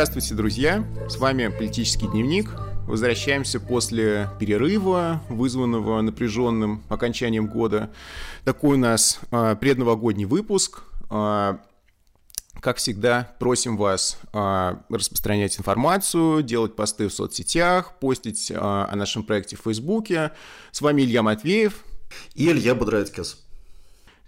Здравствуйте, друзья! С вами «Политический дневник». Возвращаемся после перерыва, вызванного напряженным окончанием года. Такой у нас э, предновогодний выпуск. Э, как всегда, просим вас э, распространять информацию, делать посты в соцсетях, постить э, о нашем проекте в Фейсбуке. С вами Илья Матвеев. И Илья Будрайткес.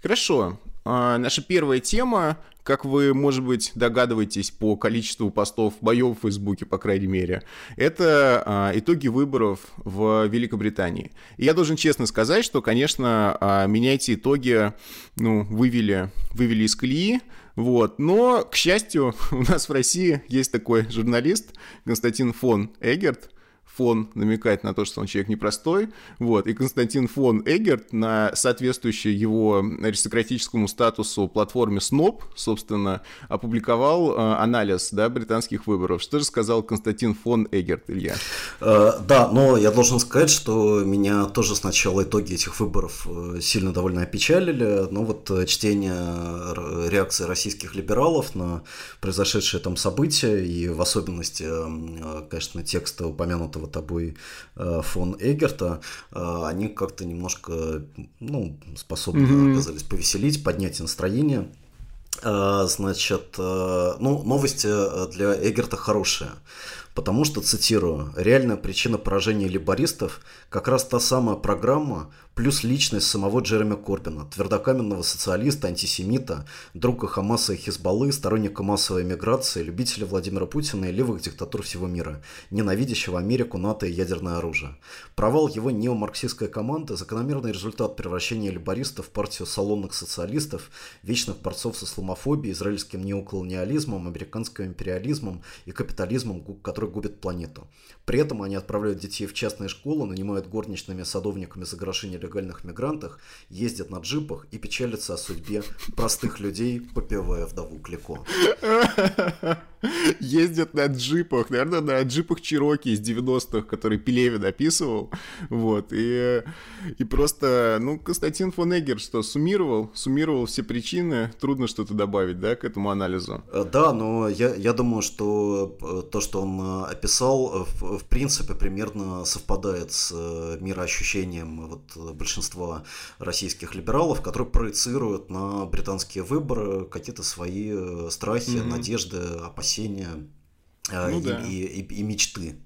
Хорошо. Наша первая тема как вы, может быть, догадываетесь по количеству постов боев в Фейсбуке, по крайней мере, это а, итоги выборов в Великобритании. И я должен честно сказать, что, конечно, а, меня эти итоги ну, вывели, вывели из колеи, вот. Но, к счастью, у нас в России есть такой журналист Константин фон Эгерт, фон намекает на то, что он человек непростой, вот, и Константин фон Эгерт на соответствующей его аристократическому статусу платформе СНОП, собственно, опубликовал э, анализ, да, британских выборов. Что же сказал Константин фон Эгерт, Илья? Э, да, но я должен сказать, что меня тоже сначала итоги этих выборов э, сильно довольно опечалили, но вот чтение реакции российских либералов на произошедшие там события и в особенности, конечно, текста упомянутого этого тобой э, фон Эгерта, э, они как-то немножко ну, способны mm-hmm. оказались повеселить, поднять настроение. Э, значит, ну, новости для Эгерта хорошие. Потому что, цитирую, реальная причина поражения либористов как раз та самая программа, плюс личность самого Джереми Корбина, твердокаменного социалиста, антисемита, друга Хамаса и Хизбаллы, сторонника массовой миграции, любителя Владимира Путина и левых диктатур всего мира, ненавидящего Америку, НАТО и ядерное оружие. Провал его неомарксистской команды – закономерный результат превращения либористов в партию салонных социалистов, вечных борцов с исламофобией, израильским неоколониализмом, американским империализмом и капитализмом, который губит планету. При этом они отправляют детей в частные школы, нанимают горничными садовниками за гроши нелегальных мигрантах, ездят на джипах и печалятся о судьбе простых людей, попивая вдову Клико. Ездят на джипах, наверное, на джипах Чироки из 90-х, который Пелевин описывал. Вот, и, и просто, ну, Константин фон Эггер что, суммировал? Суммировал все причины, трудно что-то добавить, да, к этому анализу? Э, да, но я, я думаю, что э, то, что он э, описал, в, в принципе, примерно совпадает с мироощущением вот, большинства российских либералов, которые проецируют на британские выборы какие-то свои страхи, mm-hmm. надежды, опасения ну, и, да. и, и, и мечты.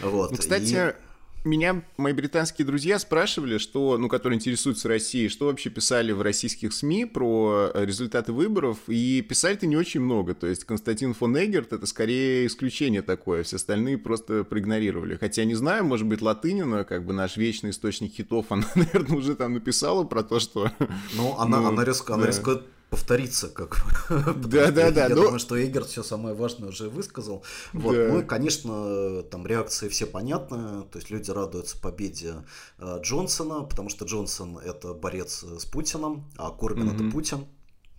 Вот. Ну, кстати, и меня мои британские друзья спрашивали, что, ну, которые интересуются Россией, что вообще писали в российских СМИ про э, результаты выборов, и писали-то не очень много. То есть Константин фон Эгерт это скорее исключение такое, все остальные просто проигнорировали. Хотя не знаю, может быть, Латынина, как бы наш вечный источник хитов, она, наверное, уже там написала про то, что... Ну, она, ну, она, риск, она рискует повториться, как да, да, да. Я но... думаю, что Эггерт все самое важное уже высказал. Вот, да. ну и, конечно, там реакции все понятны. То есть люди радуются победе э, Джонсона, потому что Джонсон это борец с Путиным, а Корбин mm-hmm. это Путин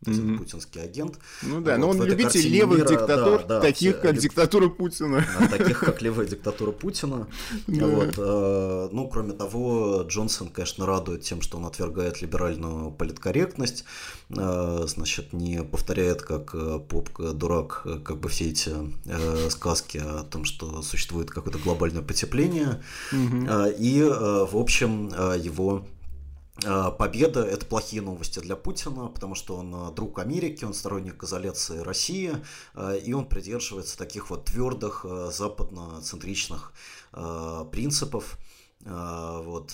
mm-hmm. путинский агент. Ну да, вот, но он любитель левых мира, диктатур, да, да, таких все, как люб... диктатура Путина. Таких как левая диктатура Путина. Вот, э, ну, кроме того, Джонсон, конечно, радует тем, что он отвергает либеральную политкорректность, э, значит, не повторяет как э, попка-дурак, как бы все эти сказки о том, что существует какое-то глобальное потепление. И, в общем, его победа – это плохие новости для Путина, потому что он э, друг Америки, он сторонник изоляции России, э, и он придерживается таких вот твердых западноцентричных принципов. Вот.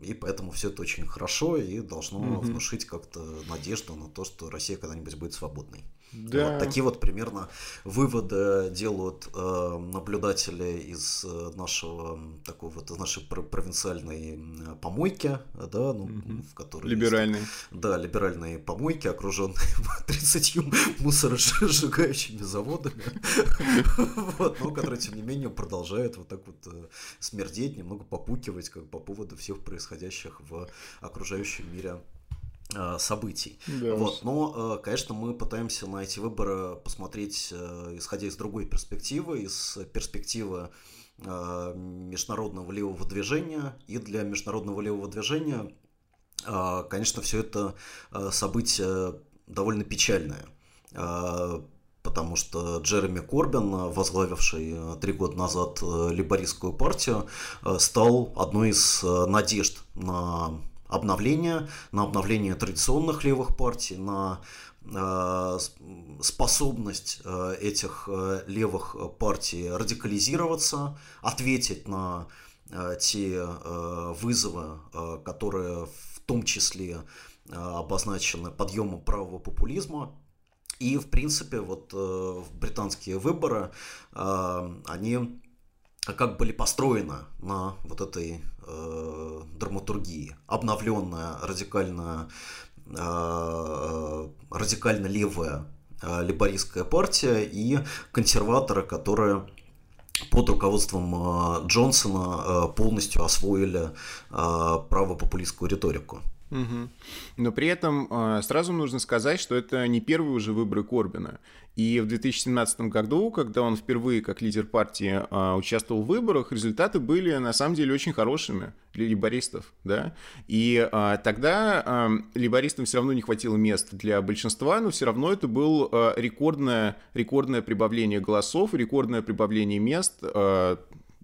И поэтому все это очень хорошо и должно mm внушить как-то надежду на то, что Россия когда-нибудь будет свободной. Да. Вот такие вот примерно выводы делают э, наблюдатели из э, нашего такого вот из нашей провинциальной помойки, да, ну, угу. в которой либеральной, есть, да, либеральные помойки, окруженные 30 мусоросжигающими заводами, вот, но которые тем не менее продолжают вот так вот э, смердеть, немного попукивать как по поводу всех происходящих в окружающем мире событий. Да. Вот. Но, э, конечно, мы пытаемся на эти выборы посмотреть, э, исходя из другой перспективы, из перспективы международного левого движения. И для международного левого движения, конечно, все это событие довольно печальное. потому что Джереми Корбин, возглавивший три года назад либористскую партию, стал одной из надежд на обновление, на обновление традиционных левых партий, на Э, способность э, этих э, левых партий радикализироваться, ответить на те вызовы, которые в том числе обозначены подъемом правого популизма. И, в принципе, вот британские выборы, они как были построены на вот этой драматургии. Обновленная радикальная Э, радикально левая э, либористская партия и консерваторы, которые под руководством э, Джонсона полностью освоили правопопулистскую риторику. Угу. Но при этом сразу нужно сказать, что это не первые уже выборы Корбина. И в 2017 году, когда он впервые как лидер партии а, участвовал в выборах, результаты были на самом деле очень хорошими для либористов. Да? И а, тогда а, либористам все равно не хватило мест для большинства, но все равно это было а, рекордное, рекордное прибавление голосов, рекордное прибавление мест а,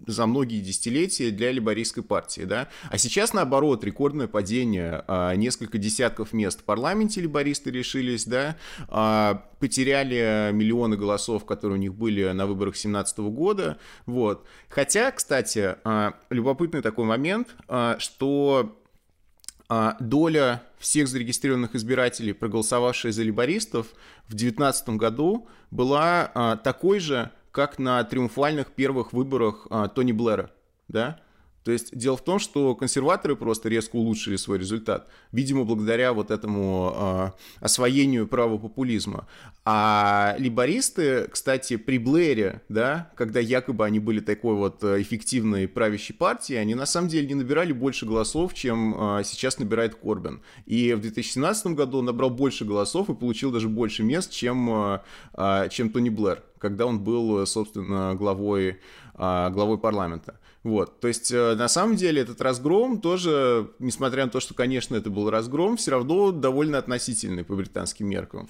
за многие десятилетия для либористской партии, да. А сейчас, наоборот, рекордное падение, а, несколько десятков мест в парламенте либористы решились, да, а, потеряли миллионы голосов, которые у них были на выборах 2017 года, вот. Хотя, кстати, а, любопытный такой момент, что доля всех зарегистрированных избирателей, проголосовавших за либористов, в 2019 году была такой же, как на триумфальных первых выборах а, Тони Блэра, да? То есть дело в том, что консерваторы просто резко улучшили свой результат, видимо, благодаря вот этому э, освоению права популизма. А либористы, кстати, при Блэре, да, когда якобы они были такой вот э, эффективной правящей партией, они на самом деле не набирали больше голосов, чем э, сейчас набирает Корбин. И в 2017 году он набрал больше голосов и получил даже больше мест, чем, э, чем Тони Блэр, когда он был, собственно, главой, э, главой парламента. Вот, то есть, э, на самом деле, этот разгром тоже, несмотря на то, что, конечно, это был разгром, все равно довольно относительный по британским меркам.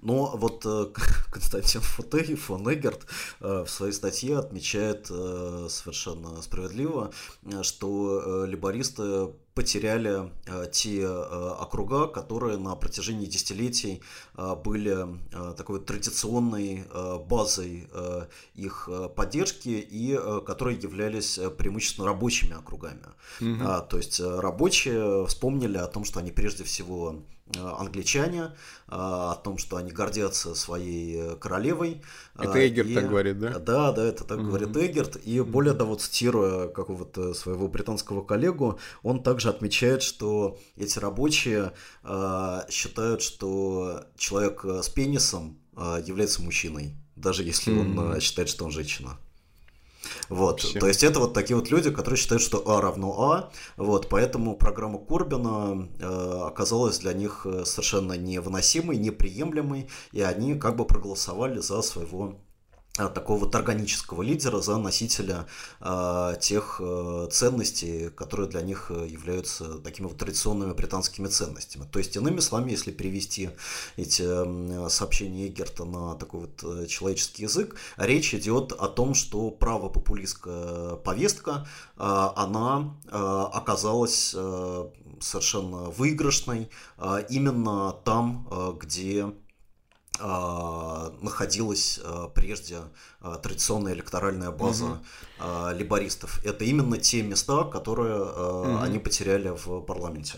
Но вот э, Константин Футей, фон Эгерт э, в своей статье отмечает совершенно справедливо, что либористы потеряли э, те э, округа, которые на протяжении десятилетий э, были такой традиционной базой их поддержки и которые являлись преимущественно рабочими округами. А, то есть рабочие вспомнили о том, что они прежде всего англичане, э, о том, что они гордятся своей э, королевой. Это Эггерт и, так говорит, да? Да, да, это так угу. говорит Эггерт. И более того, цитируя какого-то своего британского коллегу, он также отмечает, что эти рабочие считают, что человек с пенисом является мужчиной, даже если он считает, что он женщина. Вот, Вообще. то есть это вот такие вот люди, которые считают, что А равно А, вот, поэтому программа Корбина э, оказалась для них э, совершенно невыносимой, неприемлемой, и они как бы проголосовали за своего такого вот органического лидера, за носителя э, тех э, ценностей, которые для них э, являются такими вот традиционными британскими ценностями. То есть, иными словами, если перевести эти э, сообщения Эгерта на такой вот э, человеческий язык, речь идет о том, что правопопулистская повестка, э, она э, оказалась э, совершенно выигрышной э, именно там, э, где находилась а, прежде а, традиционная электоральная база угу. либористов. Это именно те места, которые угу. они потеряли в парламенте.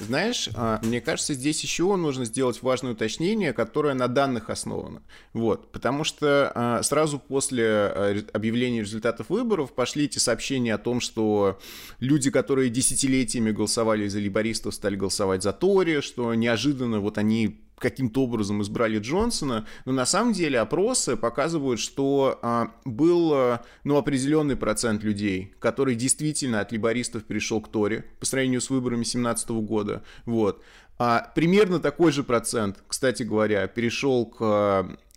Знаешь, мне кажется, здесь еще нужно сделать важное уточнение, которое на данных основано. Вот, потому что сразу после объявления результатов выборов пошли эти сообщения о том, что люди, которые десятилетиями голосовали за либористов, стали голосовать за Тори, что неожиданно вот они каким-то образом избрали Джонсона, но на самом деле опросы показывают, что а, был а, ну, определенный процент людей, который действительно от либористов перешел к Тори по сравнению с выборами 2017 года. Вот. А, примерно такой же процент, кстати говоря, перешел к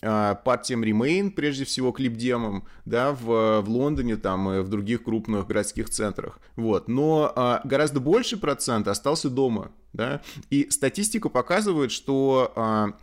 а, партиям Remain, прежде всего к либдемам, да, в, в Лондоне там и в других крупных городских центрах. Вот. Но а, гораздо больший процент остался дома, да, и статистика показывает, что а,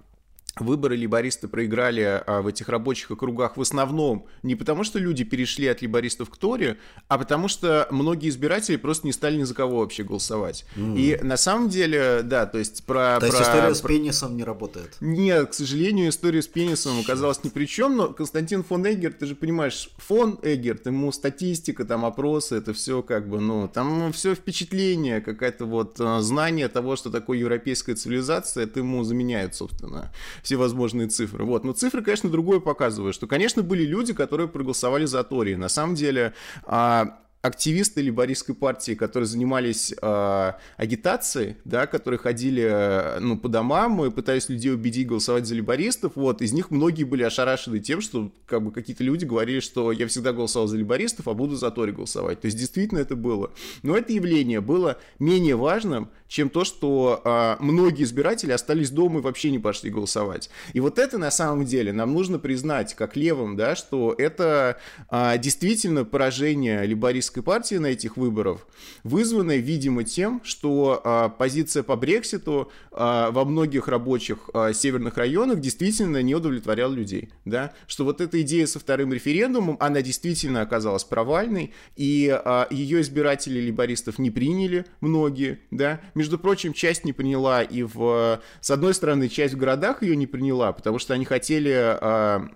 выборы либористы проиграли а, в этих рабочих округах в основном не потому, что люди перешли от либористов к Торе, а потому что многие избиратели просто не стали ни за кого вообще голосовать. Mm. И на самом деле, да, то есть про... То про, есть история про... с пенисом не работает? Нет, к сожалению, история с пенисом оказалась ни при чем, но Константин фон Эггер, ты же понимаешь, фон Эггер, ему статистика, там опросы, это все как бы, ну, там все впечатление, какое-то вот а, знание того, что такое европейская цивилизация, это ему заменяет, собственно всевозможные цифры. Вот. Но цифры, конечно, другое показывают, что, конечно, были люди, которые проголосовали за Тори. На самом деле, а, активисты либористской партии, которые занимались э, агитацией, да, которые ходили э, ну, по домам и пытались людей убедить голосовать за либористов, вот, из них многие были ошарашены тем, что как бы какие-то люди говорили, что я всегда голосовал за либористов, а буду за Тори голосовать. То есть действительно это было. Но это явление было менее важным, чем то, что э, многие избиратели остались дома и вообще не пошли голосовать. И вот это на самом деле нам нужно признать как левым, да, что это э, действительно поражение либористской лейбористской партии на этих выборах, вызванная, видимо, тем, что а, позиция по Брекситу а, во многих рабочих а, северных районах действительно не удовлетворяла людей. Да? Что вот эта идея со вторым референдумом, она действительно оказалась провальной, и а, ее избиратели лейбористов не приняли, многие. Да? Между прочим, часть не приняла и в... С одной стороны, часть в городах ее не приняла, потому что они хотели... А,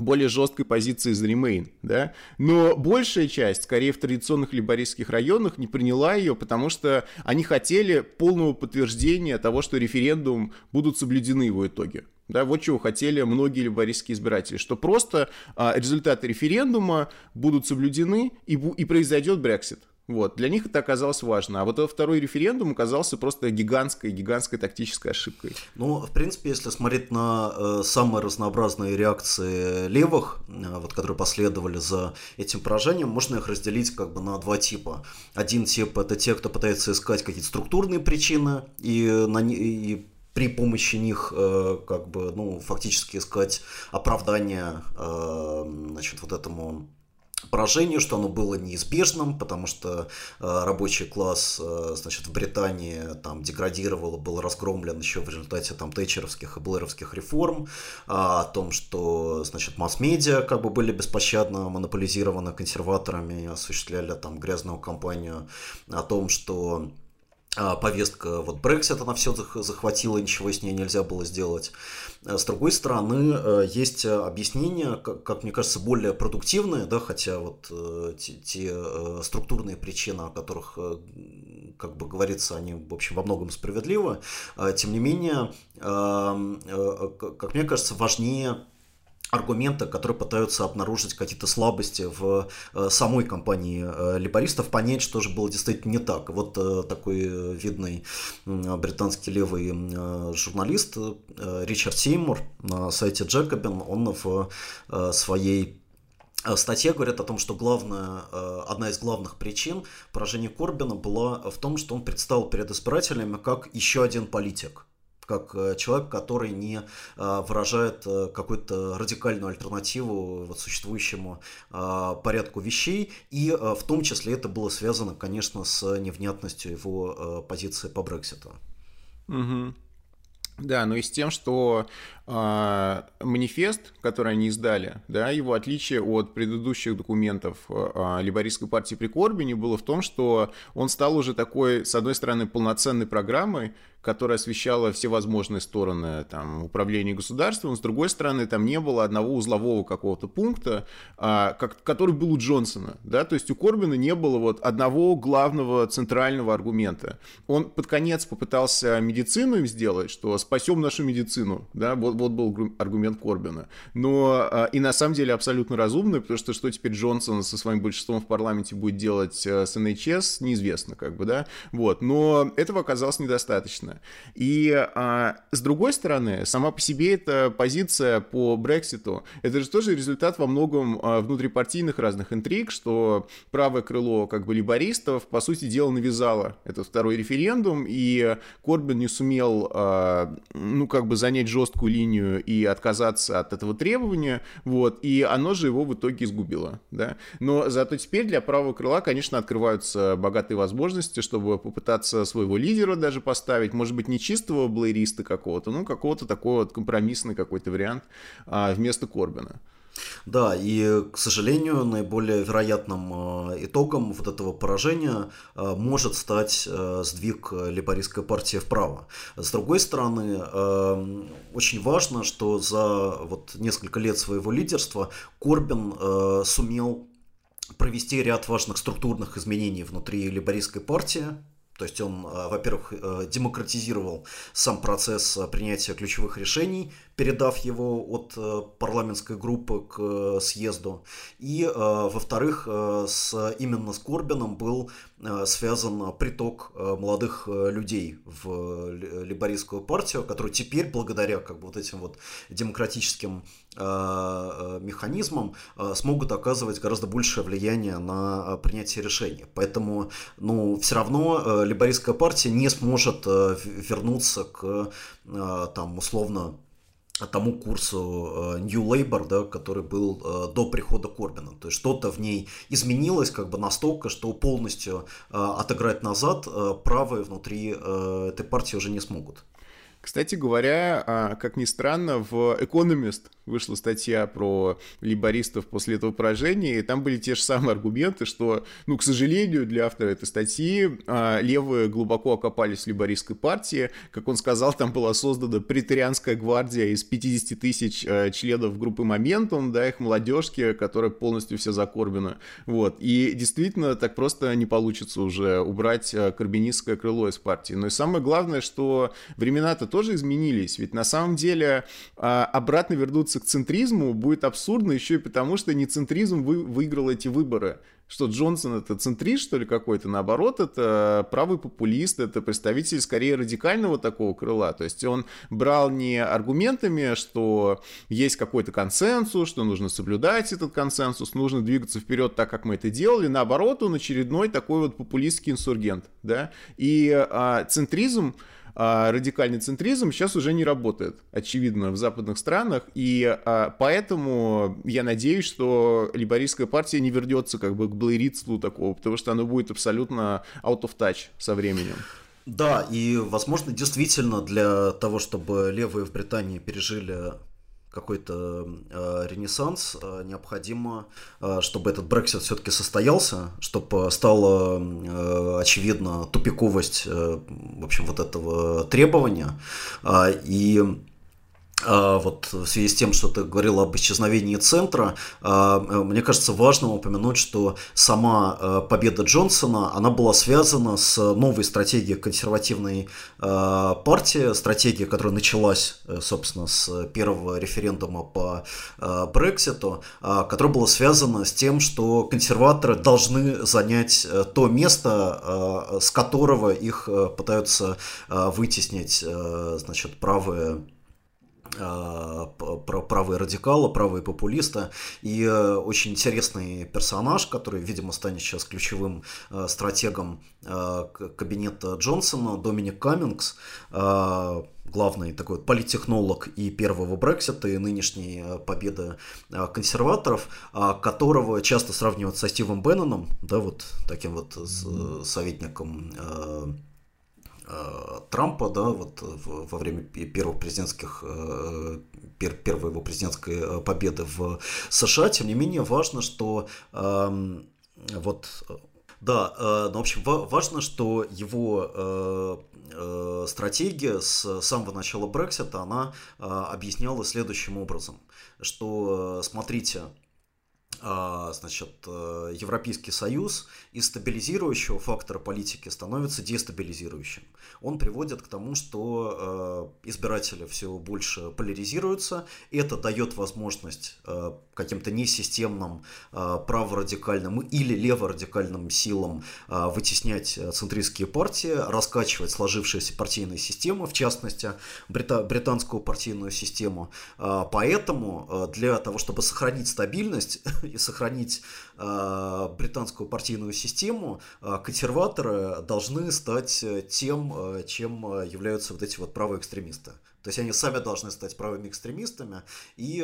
более жесткой позиции из Remain, да, но большая часть, скорее в традиционных либористских районах, не приняла ее, потому что они хотели полного подтверждения того, что референдум будут соблюдены его итоги. Да, вот чего хотели многие либористские избиратели, что просто а, результаты референдума будут соблюдены и, и произойдет Брексит. Вот, для них это оказалось важно. А вот этот второй референдум оказался просто гигантской, гигантской тактической ошибкой. Ну, в принципе, если смотреть на э, самые разнообразные реакции левых, э, вот, которые последовали за этим поражением, можно их разделить как бы на два типа. Один тип это те, кто пытается искать какие-то структурные причины и, на, и при помощи них э, как бы, ну, фактически искать оправдание э, значит, вот этому поражению, что оно было неизбежным, потому что э, рабочий класс, э, значит, в Британии там деградировал, был разгромлен еще в результате там тейчеровских и блэровских реформ, э, о том, что, значит, масс-медиа как бы были беспощадно монополизированы консерваторами, осуществляли там грязную кампанию, о том, что а, повестка вот Brexit, она все захватила, ничего с ней нельзя было сделать. А, с другой стороны, э, есть объяснения, как, мне кажется, более продуктивные, да, хотя вот э, те, те э, структурные причины, о которых, как бы говорится, они, в общем, во многом справедливы, тем не менее, как мне кажется, важнее аргументы, которые пытаются обнаружить какие-то слабости в э, самой компании э, либористов, понять, что же было действительно не так. Вот э, такой видный британский левый журналист Ричард Сеймур на сайте Джекобин, он в своей статье говорит о том, что главная, одна из главных причин поражения Корбина была в том, что он предстал перед избирателями как еще один политик как э, человек, который не э, выражает э, какую-то радикальную альтернативу вот существующему порядку вещей, и в том числе это было связано, конечно, с невнятностью его позиции по Брекситу. Угу. Да, но и с тем, что э, манифест, который они издали, да, его отличие от предыдущих документов э, либористской партии при Корбине было в том, что он стал уже такой, с одной стороны, полноценной программой, которая освещала все возможные стороны там, управления государством. С другой стороны, там не было одного узлового какого-то пункта, а, как, который был у Джонсона. Да? То есть у Корбина не было вот одного главного центрального аргумента. Он под конец попытался медицину им сделать, что спасем нашу медицину. Да? Вот, вот был аргумент Корбина. Но а, и на самом деле абсолютно разумный, потому что что теперь Джонсон со своим большинством в парламенте будет делать а, с НХС, неизвестно как бы, да. Вот. Но этого оказалось недостаточно. И а, с другой стороны, сама по себе эта позиция по Брекситу, это же тоже результат во многом а, внутрипартийных разных интриг, что правое крыло как бы либористов, по сути дела, навязало этот второй референдум, и Корбин не сумел, ну, как бы занять жесткую линию и отказаться от этого требования, вот, и оно же его в итоге изгубило, да. Но зато теперь для правого крыла, конечно, открываются богатые возможности, чтобы попытаться своего лидера даже поставить, может быть, не чистого блэриста какого-то, но какого-то такого вот компромиссный какой-то вариант а, вместо Корбина. Да, и, к сожалению, наиболее вероятным э, итогом вот этого поражения э, может стать э, сдвиг либористской партии вправо. С другой стороны, очень важно, что за вот несколько лет своего лидерства Корбин сумел провести ряд важных структурных изменений внутри либористской партии, то есть он, во-первых, демократизировал сам процесс принятия ключевых решений, передав его от э, парламентской группы к э, съезду. И, э, во-вторых, с, именно с Корбином был связан приток молодых людей в либористскую партию, который теперь, благодаря как бы, вот этим вот демократическим механизмам, смогут оказывать гораздо большее влияние на принятие решений. Поэтому, ну, все равно либористская партия не сможет вернуться к, там, условно, тому курсу э, New Labour, да, который был э, до прихода Корбина. То есть что-то в ней изменилось как бы настолько, что полностью э, отыграть назад правые внутри этой партии уже не смогут. Кстати говоря, а, как ни странно, в Economist вышла статья про либористов после этого поражения, и там были те же самые аргументы, что, ну, к сожалению, для автора этой статьи а, левые глубоко окопались в либористской партии. Как он сказал, там была создана претарианская гвардия из 50 тысяч а, членов группы «Моментум», да, их молодежки, которая полностью вся закорбена. Вот. И действительно, так просто не получится уже убрать карбинистское крыло из партии. Но и самое главное, что времена-то тоже изменились. Ведь на самом деле обратно вернуться к центризму будет абсурдно еще и потому, что не центризм вы, выиграл эти выборы. Что Джонсон это центрист, что ли, какой-то? Наоборот, это правый популист, это представитель скорее радикального такого крыла. То есть он брал не аргументами, что есть какой-то консенсус, что нужно соблюдать этот консенсус, нужно двигаться вперед так, как мы это делали. Наоборот, он очередной такой вот популистский инсургент. Да? И а, центризм а, радикальный центризм сейчас уже не работает, очевидно, в западных странах, и а, поэтому я надеюсь, что либористская партия не вернется как бы к блэйритству такого, потому что оно будет абсолютно out of touch со временем. Да, и, возможно, действительно для того, чтобы левые в Британии пережили какой-то э, ренессанс, э, необходимо, э, чтобы этот Брексит все-таки состоялся, чтобы стала э, очевидна тупиковость, э, в общем, вот этого требования. Э, и вот в связи с тем, что ты говорил об исчезновении центра, а, мне кажется важным упомянуть, что сама а, победа Джонсона, она была связана с новой стратегией консервативной партии, стратегия, которая началась, э, собственно, с первого референдума по Брекситу, которая была связана с тем, что консерваторы должны занять э, то место, с которого их э, пытаются вытеснить, значит, правые Э, правые радикалы, правые популисты. И э, очень интересный персонаж, который, видимо, станет сейчас ключевым э, стратегом кабинета Джонсона, Доминик Каммингс, главный такой политтехнолог и первого Брексита, и нынешней победы консерваторов, которого часто сравнивают со Стивом Бенноном, да, вот таким вот советником Э, Трампа, да, вот во время первых президентских, э, первой его президентской э, победы в США, тем не менее важно, что эм, вот да, ну, в общем, важно, что его стратегия с самого начала Брексита, она объясняла следующим образом, что, смотрите, значит, э, Европейский Союз из стабилизирующего фактора политики становится дестабилизирующим. Он приводит к тому, что э, избиратели все больше поляризируются. Это дает возможность э, каким-то несистемным праворадикальным или леворадикальным силам вытеснять центристские партии, раскачивать сложившиеся партийные системы, в частности, британскую партийную систему. Поэтому для того, чтобы сохранить стабильность и сохранить э, британскую партийную систему, э, консерваторы должны стать тем, э, чем являются вот эти вот правые экстремисты. То есть они сами должны стать правыми экстремистами и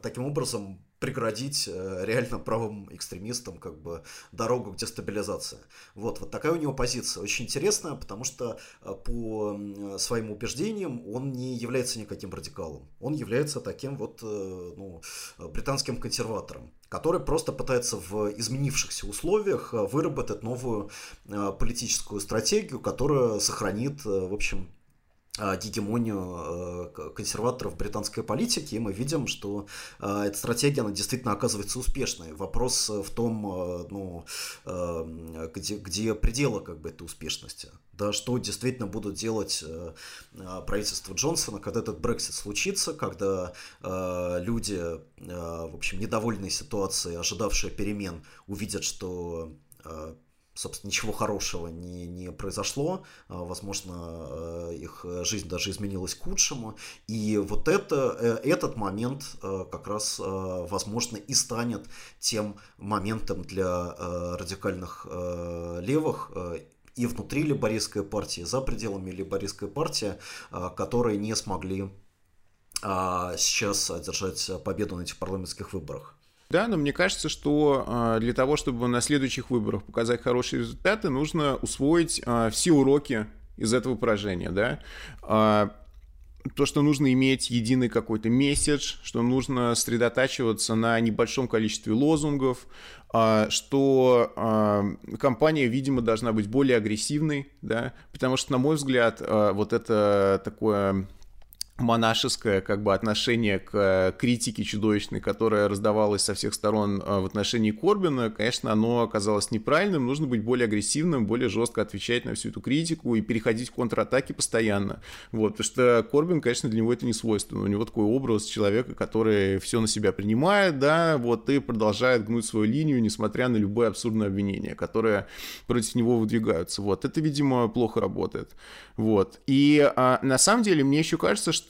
таким образом преградить э, реально правым экстремистам как бы дорогу к дестабилизации. Вот, вот такая у него позиция. Очень интересная, потому что э, по своим убеждениям он не является никаким радикалом. Он является таким вот ну, британским консерватором, который просто пытается в изменившихся условиях выработать новую политическую стратегию, которая сохранит, в общем, гегемонию э, консерваторов британской политики, и мы видим, что э, эта стратегия, она действительно оказывается успешной. Вопрос в том, э, ну, где, где пределы как бы, этой успешности. Да, что действительно будут делать правительство Джонсона, когда этот Брексит случится, когда люди, в общем, недовольные ситуацией, ожидавшие перемен, увидят, что собственно, ничего хорошего не, не произошло. А, возможно, э, их жизнь даже изменилась к худшему. И вот это, э, этот момент э, как раз, возможно, и станет тем моментом для радикальных левых и внутри либорийской партии, за пределами либорийской партии, которые не смогли сейчас одержать победу на этих парламентских выборах. Да, но мне кажется, что а, для того, чтобы на следующих выборах показать хорошие результаты, нужно усвоить а, все уроки из этого поражения, да. А, то, что нужно иметь единый какой-то месседж, что нужно сосредотачиваться на небольшом количестве лозунгов, что компания, видимо, должна быть более агрессивной, да, потому что, на мой взгляд, вот это такое монашеское как бы отношение к э, критике чудовищной, которая раздавалась со всех сторон э, в отношении Корбина, конечно, оно оказалось неправильным. Нужно быть более агрессивным, более жестко отвечать на всю эту критику и переходить в контратаки постоянно. Вот, потому что Корбин, конечно, для него это не свойственно. У него такой образ человека, который все на себя принимает, да, вот, и продолжает гнуть свою линию, несмотря на любое абсурдное обвинение, которое против него выдвигаются. Вот, это, видимо, плохо работает. Вот. И а, на самом деле мне еще кажется, что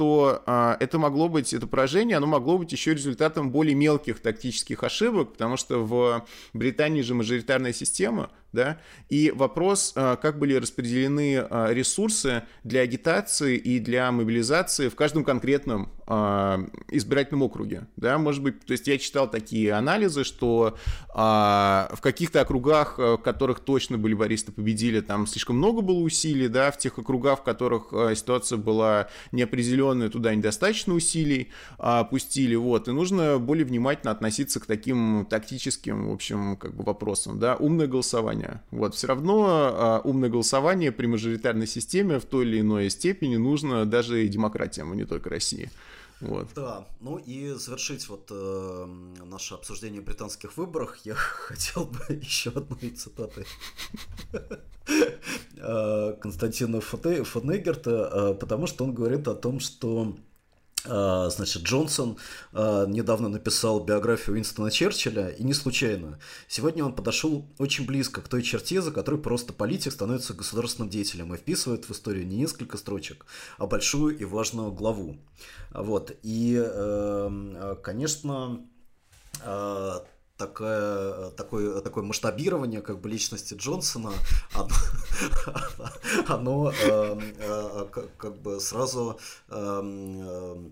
а, это могло быть, это поражение, оно могло быть еще результатом более мелких тактических ошибок, потому что в Британии же мажоритарная система, да, и вопрос, а, как были распределены а, ресурсы для агитации и для мобилизации в каждом конкретном а, избирательном округе, да, может быть, то есть я читал такие анализы, что в каких-то округах, в которых точно были бористы победили, там слишком много было усилий, да, в тех округах, в которых ситуация была неопределенная, туда недостаточно усилий пустили, вот, и нужно более внимательно относиться к таким тактическим, в общем, как бы вопросам, да, умное голосование, голосования. Вот, все равно а, умное голосование при мажоритарной системе в той или иной степени нужно даже и демократиям, а не только России. Вот. Да, ну и завершить вот э, наше обсуждение британских выборах я хотел бы еще одной цитаты э, Константина Фонегерта, э, потому что он говорит о том, что значит, Джонсон а, недавно написал биографию Уинстона Черчилля, и не случайно. Сегодня он подошел очень близко к той черте, за которой просто политик становится государственным деятелем и вписывает в историю не несколько строчек, а большую и важную главу. Вот. И, эм, конечно, а, такое, такое, такое масштабирование как бы личности Джонсона, оно, оно э, э, как бы сразу э,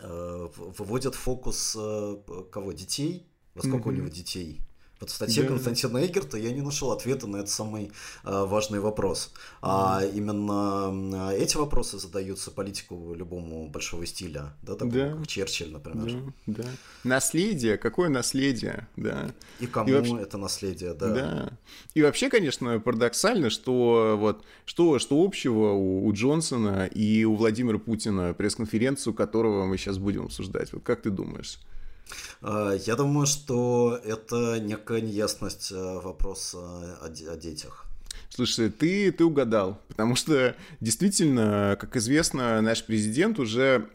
э, выводит фокус э, кого? Детей? Во сколько mm-hmm. у него детей? Вот в статье да, Константина Эгерта я не нашел ответа на этот самый э, важный вопрос. А именно э, эти вопросы задаются политику любому большого стиля, да, такому да. как Черчилль, например. Да, да. Наследие, какое наследие, да. И кому и вообще... это наследие, да. Да. И вообще, конечно, парадоксально, что вот что, что общего у, у Джонсона и у Владимира Путина пресс-конференцию, которого мы сейчас будем обсуждать. Вот как ты думаешь? А, я думаю, что это некая неясность э, вопроса о, о детях. Слушай, ты, ты угадал, потому что действительно, как известно, наш президент уже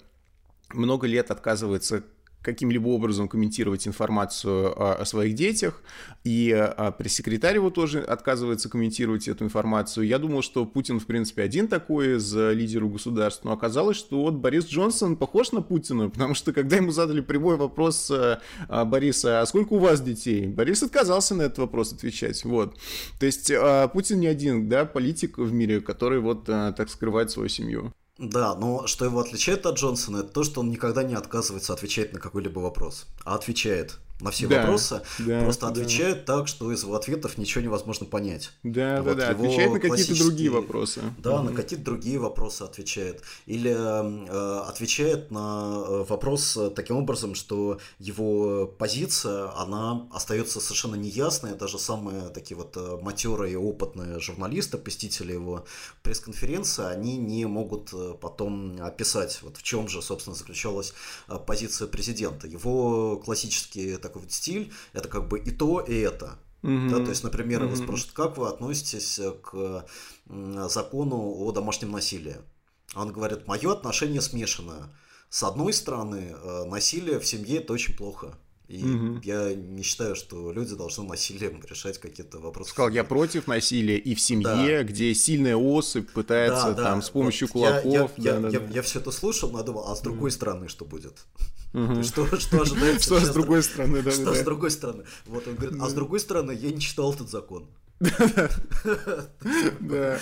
много лет отказывается каким-либо образом комментировать информацию о, о своих детях, и а, пресс-секретарь его тоже отказывается комментировать эту информацию. Я думал, что Путин, в принципе, один такой из лидеров государств, но оказалось, что вот Борис Джонсон похож на Путина, потому что когда ему задали прямой вопрос а, Бориса, а сколько у вас детей? Борис отказался на этот вопрос отвечать, вот. То есть а, Путин не один, да, политик в мире, который вот а, так скрывает свою семью. Да, но что его отличает от Джонсона, это то, что он никогда не отказывается отвечать на какой-либо вопрос, а отвечает на все да, вопросы, да, просто да. отвечает так, что из его ответов ничего невозможно понять. Да, вот да, да, отвечает на какие-то другие вопросы. Да, угу. на какие-то другие вопросы отвечает. Или э, отвечает на э, вопрос таким образом, что его позиция, она остается совершенно неясной. Даже самые такие вот э, матерые и опытные журналисты, посетители его пресс-конференции, они не могут э, потом описать, вот в чем же, собственно, заключалась позиция президента. Его классические такой вот стиль, это как бы и то, и это. Mm-hmm. Да, то есть, например, mm-hmm. его спрашивают, как вы относитесь к закону о домашнем насилии? Он говорит, мое отношение смешанное. С одной стороны, э, насилие в семье это очень плохо. И угу. я не считаю, что люди должны насилием решать какие-то вопросы. Сказал, я против насилия и в семье, да. где сильная особь пытается да, там да. с помощью вот кулаков. Я, я, да, я, да, я, я все это слушал, но думал, а с другой угу. стороны что будет? Угу. Что, что ожидается? Что с другой стороны, да? Что с другой стороны? Вот он говорит, а с другой стороны, я не читал этот закон. Да.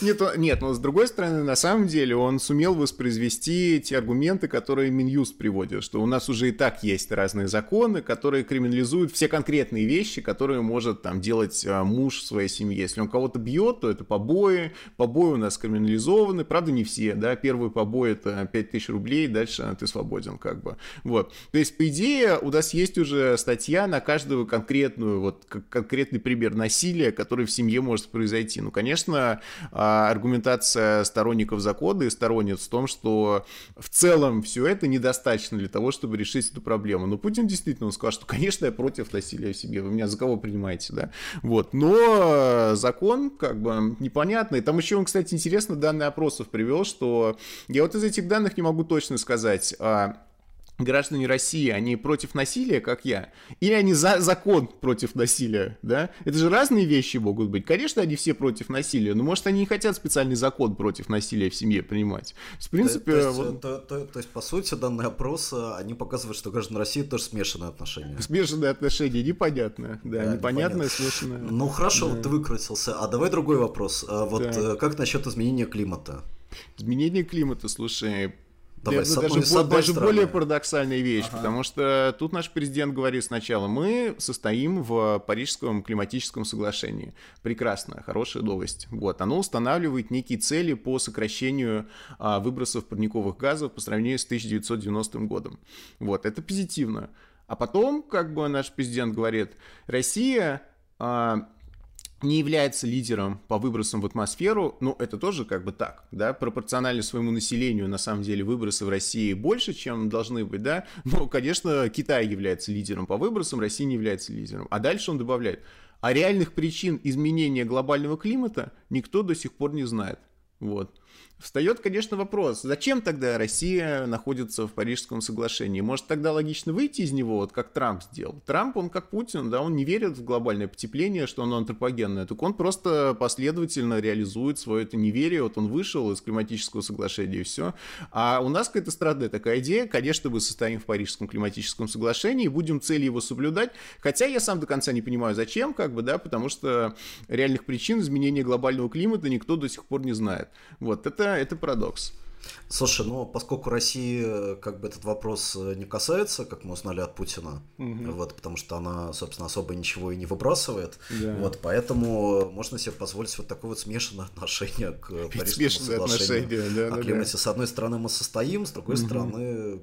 Нет, нет, но с другой стороны, на самом деле, он сумел воспроизвести те аргументы, которые Минюст приводит, что у нас уже и так есть разные законы, которые криминализуют все конкретные вещи, которые может там делать а, муж в своей семье. Если он кого-то бьет, то это побои. Побои у нас криминализованы, правда, не все, да. Первый побой это 5000 рублей, дальше ты свободен, как бы. Вот. То есть, по идее, у нас есть уже статья на каждую конкретную, вот конкретный пример насилия насилия, которое в семье может произойти. Ну, конечно, а, аргументация сторонников закона и сторонниц в том, что в целом все это недостаточно для того, чтобы решить эту проблему. Но Путин действительно он сказал, что, конечно, я против насилия в семье, вы меня за кого принимаете, да? Вот. Но закон, как бы, непонятный. Там еще он, кстати, интересно данные опросов привел, что я вот из этих данных не могу точно сказать, а граждане России, они против насилия, как я, или они за закон против насилия, да? Это же разные вещи могут быть. Конечно, они все против насилия, но может они не хотят специальный закон против насилия в семье принимать. В принципе... То, то, есть, вот... то, то, то есть, по сути, данный опрос, они показывают, что граждане России тоже смешанные отношения. Смешанные отношения, непонятно. Да, да непонятное, смешанное. Ну хорошо, да. вот ты выкрутился. А давай другой вопрос. А вот да. Э, как насчет изменения климата? Изменение климата, слушай, Давай, это даже, с даже более парадоксальная вещь, ага. потому что тут наш президент говорит сначала, мы состоим в Парижском климатическом соглашении. Прекрасно, хорошая новость. Вот, оно устанавливает некие цели по сокращению а, выбросов парниковых газов по сравнению с 1990 годом. Вот, это позитивно. А потом, как бы наш президент говорит, Россия а, не является лидером по выбросам в атмосферу, ну, это тоже как бы так, да, пропорционально своему населению, на самом деле, выбросы в России больше, чем должны быть, да, но, конечно, Китай является лидером по выбросам, Россия не является лидером. А дальше он добавляет, а реальных причин изменения глобального климата никто до сих пор не знает. Вот. Встает, конечно, вопрос, зачем тогда Россия находится в Парижском соглашении? Может, тогда логично выйти из него, вот как Трамп сделал? Трамп, он как Путин, да, он не верит в глобальное потепление, что оно антропогенное, так он просто последовательно реализует свое это неверие, вот он вышел из климатического соглашения и все. А у нас какая-то странная такая идея, конечно, мы состоим в Парижском климатическом соглашении, будем цели его соблюдать, хотя я сам до конца не понимаю, зачем, как бы, да, потому что реальных причин изменения глобального климата никто до сих пор не знает. Вот, это это парадокс. Слушай, ну поскольку России э, как бы этот вопрос э, не касается, как мы узнали от Путина, угу. вот, потому что она, собственно, особо ничего и не выбрасывает, да. вот, поэтому можно себе позволить вот такое вот смешанное отношение к Парижскому соглашению да, о климате. Да. С одной стороны мы состоим, с другой угу. стороны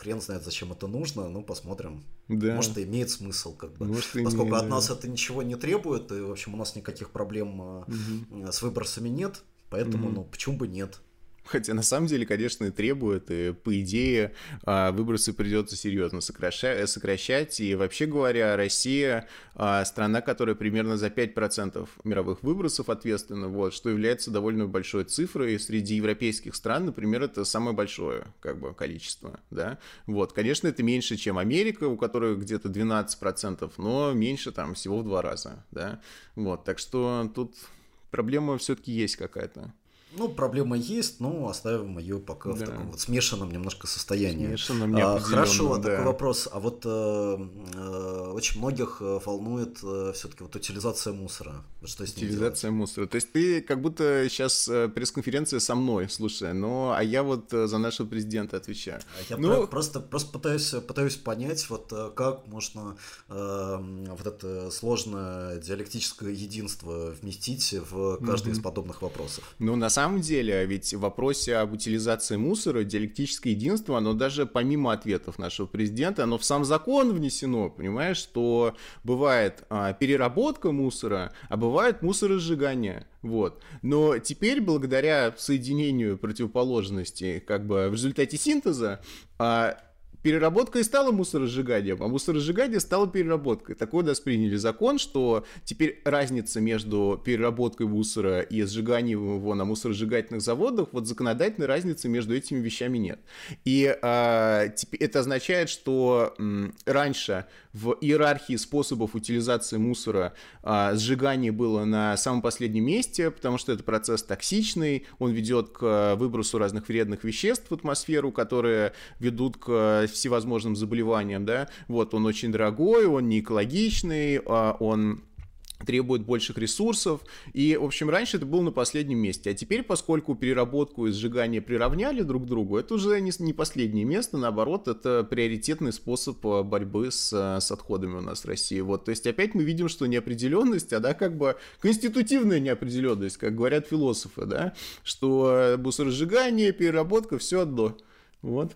хрен знает, зачем это нужно, ну, посмотрим. Да. Может, и имеет смысл, как бы. Может, Поскольку имеет, от да. нас это ничего не требует, и, в общем, у нас никаких проблем угу. с выбросами нет, поэтому, угу. ну, почему бы нет? Хотя на самом деле, конечно, и требует, и по идее а, выбросы придется серьезно сокращать, сокращать. И вообще говоря, Россия а, страна, которая примерно за 5% мировых выбросов ответственна, вот, что является довольно большой цифрой. Среди европейских стран, например, это самое большое как бы, количество. Да? Вот, конечно, это меньше, чем Америка, у которой где-то 12%, но меньше там всего в два раза. Да? Вот, так что тут проблема все-таки есть какая-то. Ну, проблема есть, но оставим ее пока да. в таком вот смешанном немножко состоянии. Смешанном, а, Хорошо, да. такой вопрос. А вот э, э, очень многих э, волнует э, все-таки вот утилизация мусора. Что с утилизация мусора. То есть ты как будто сейчас э, пресс-конференция со мной, слушай, но а я вот за нашего президента отвечаю. А я ну, просто, просто пытаюсь, пытаюсь понять, вот как можно э, вот это сложное диалектическое единство вместить в каждый mm-hmm. из подобных вопросов. Ну, на самом самом деле, ведь в вопросе об утилизации мусора диалектическое единство, оно даже помимо ответов нашего президента, оно в сам закон внесено, понимаешь, что бывает а, переработка мусора, а бывает мусоросжигание. Вот. Но теперь, благодаря соединению противоположностей, как бы в результате синтеза, а, переработка и стала мусоросжиганием, а мусоросжигание стало переработкой. Такой у нас приняли закон, что теперь разница между переработкой мусора и сжиганием его на мусоросжигательных заводах, вот законодательной разницы между этими вещами нет. И а, это означает, что м, раньше в иерархии способов утилизации мусора а, сжигание было на самом последнем месте, потому что это процесс токсичный, он ведет к выбросу разных вредных веществ в атмосферу, которые ведут к всевозможным заболеваниям, да, вот он очень дорогой, он не экологичный, а он требует больших ресурсов. И, в общем, раньше это было на последнем месте. А теперь, поскольку переработку и сжигание приравняли друг к другу, это уже не, не последнее место, наоборот, это приоритетный способ э, борьбы с, э, с отходами у нас в России. Вот, то есть опять мы видим, что неопределенность, а да, как бы конститутивная неопределенность, как говорят философы, да, что мусоросжигание, переработка, все одно. Вот.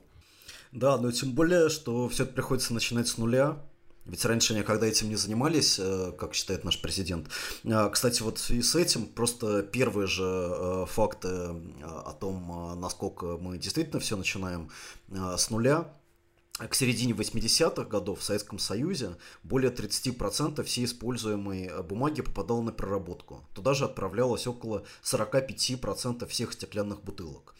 Да, но тем более, что все это приходится начинать с нуля. Ведь раньше никогда этим не занимались, э, как считает наш президент. А, кстати, вот и с этим просто первые же э, факты э, о том, насколько мы действительно все начинаем с нуля, к середине 80-х годов в Советском Союзе более 30% всей используемой бумаги попадало на проработку. Туда же отправлялось около 45% всех стеклянных бутылок.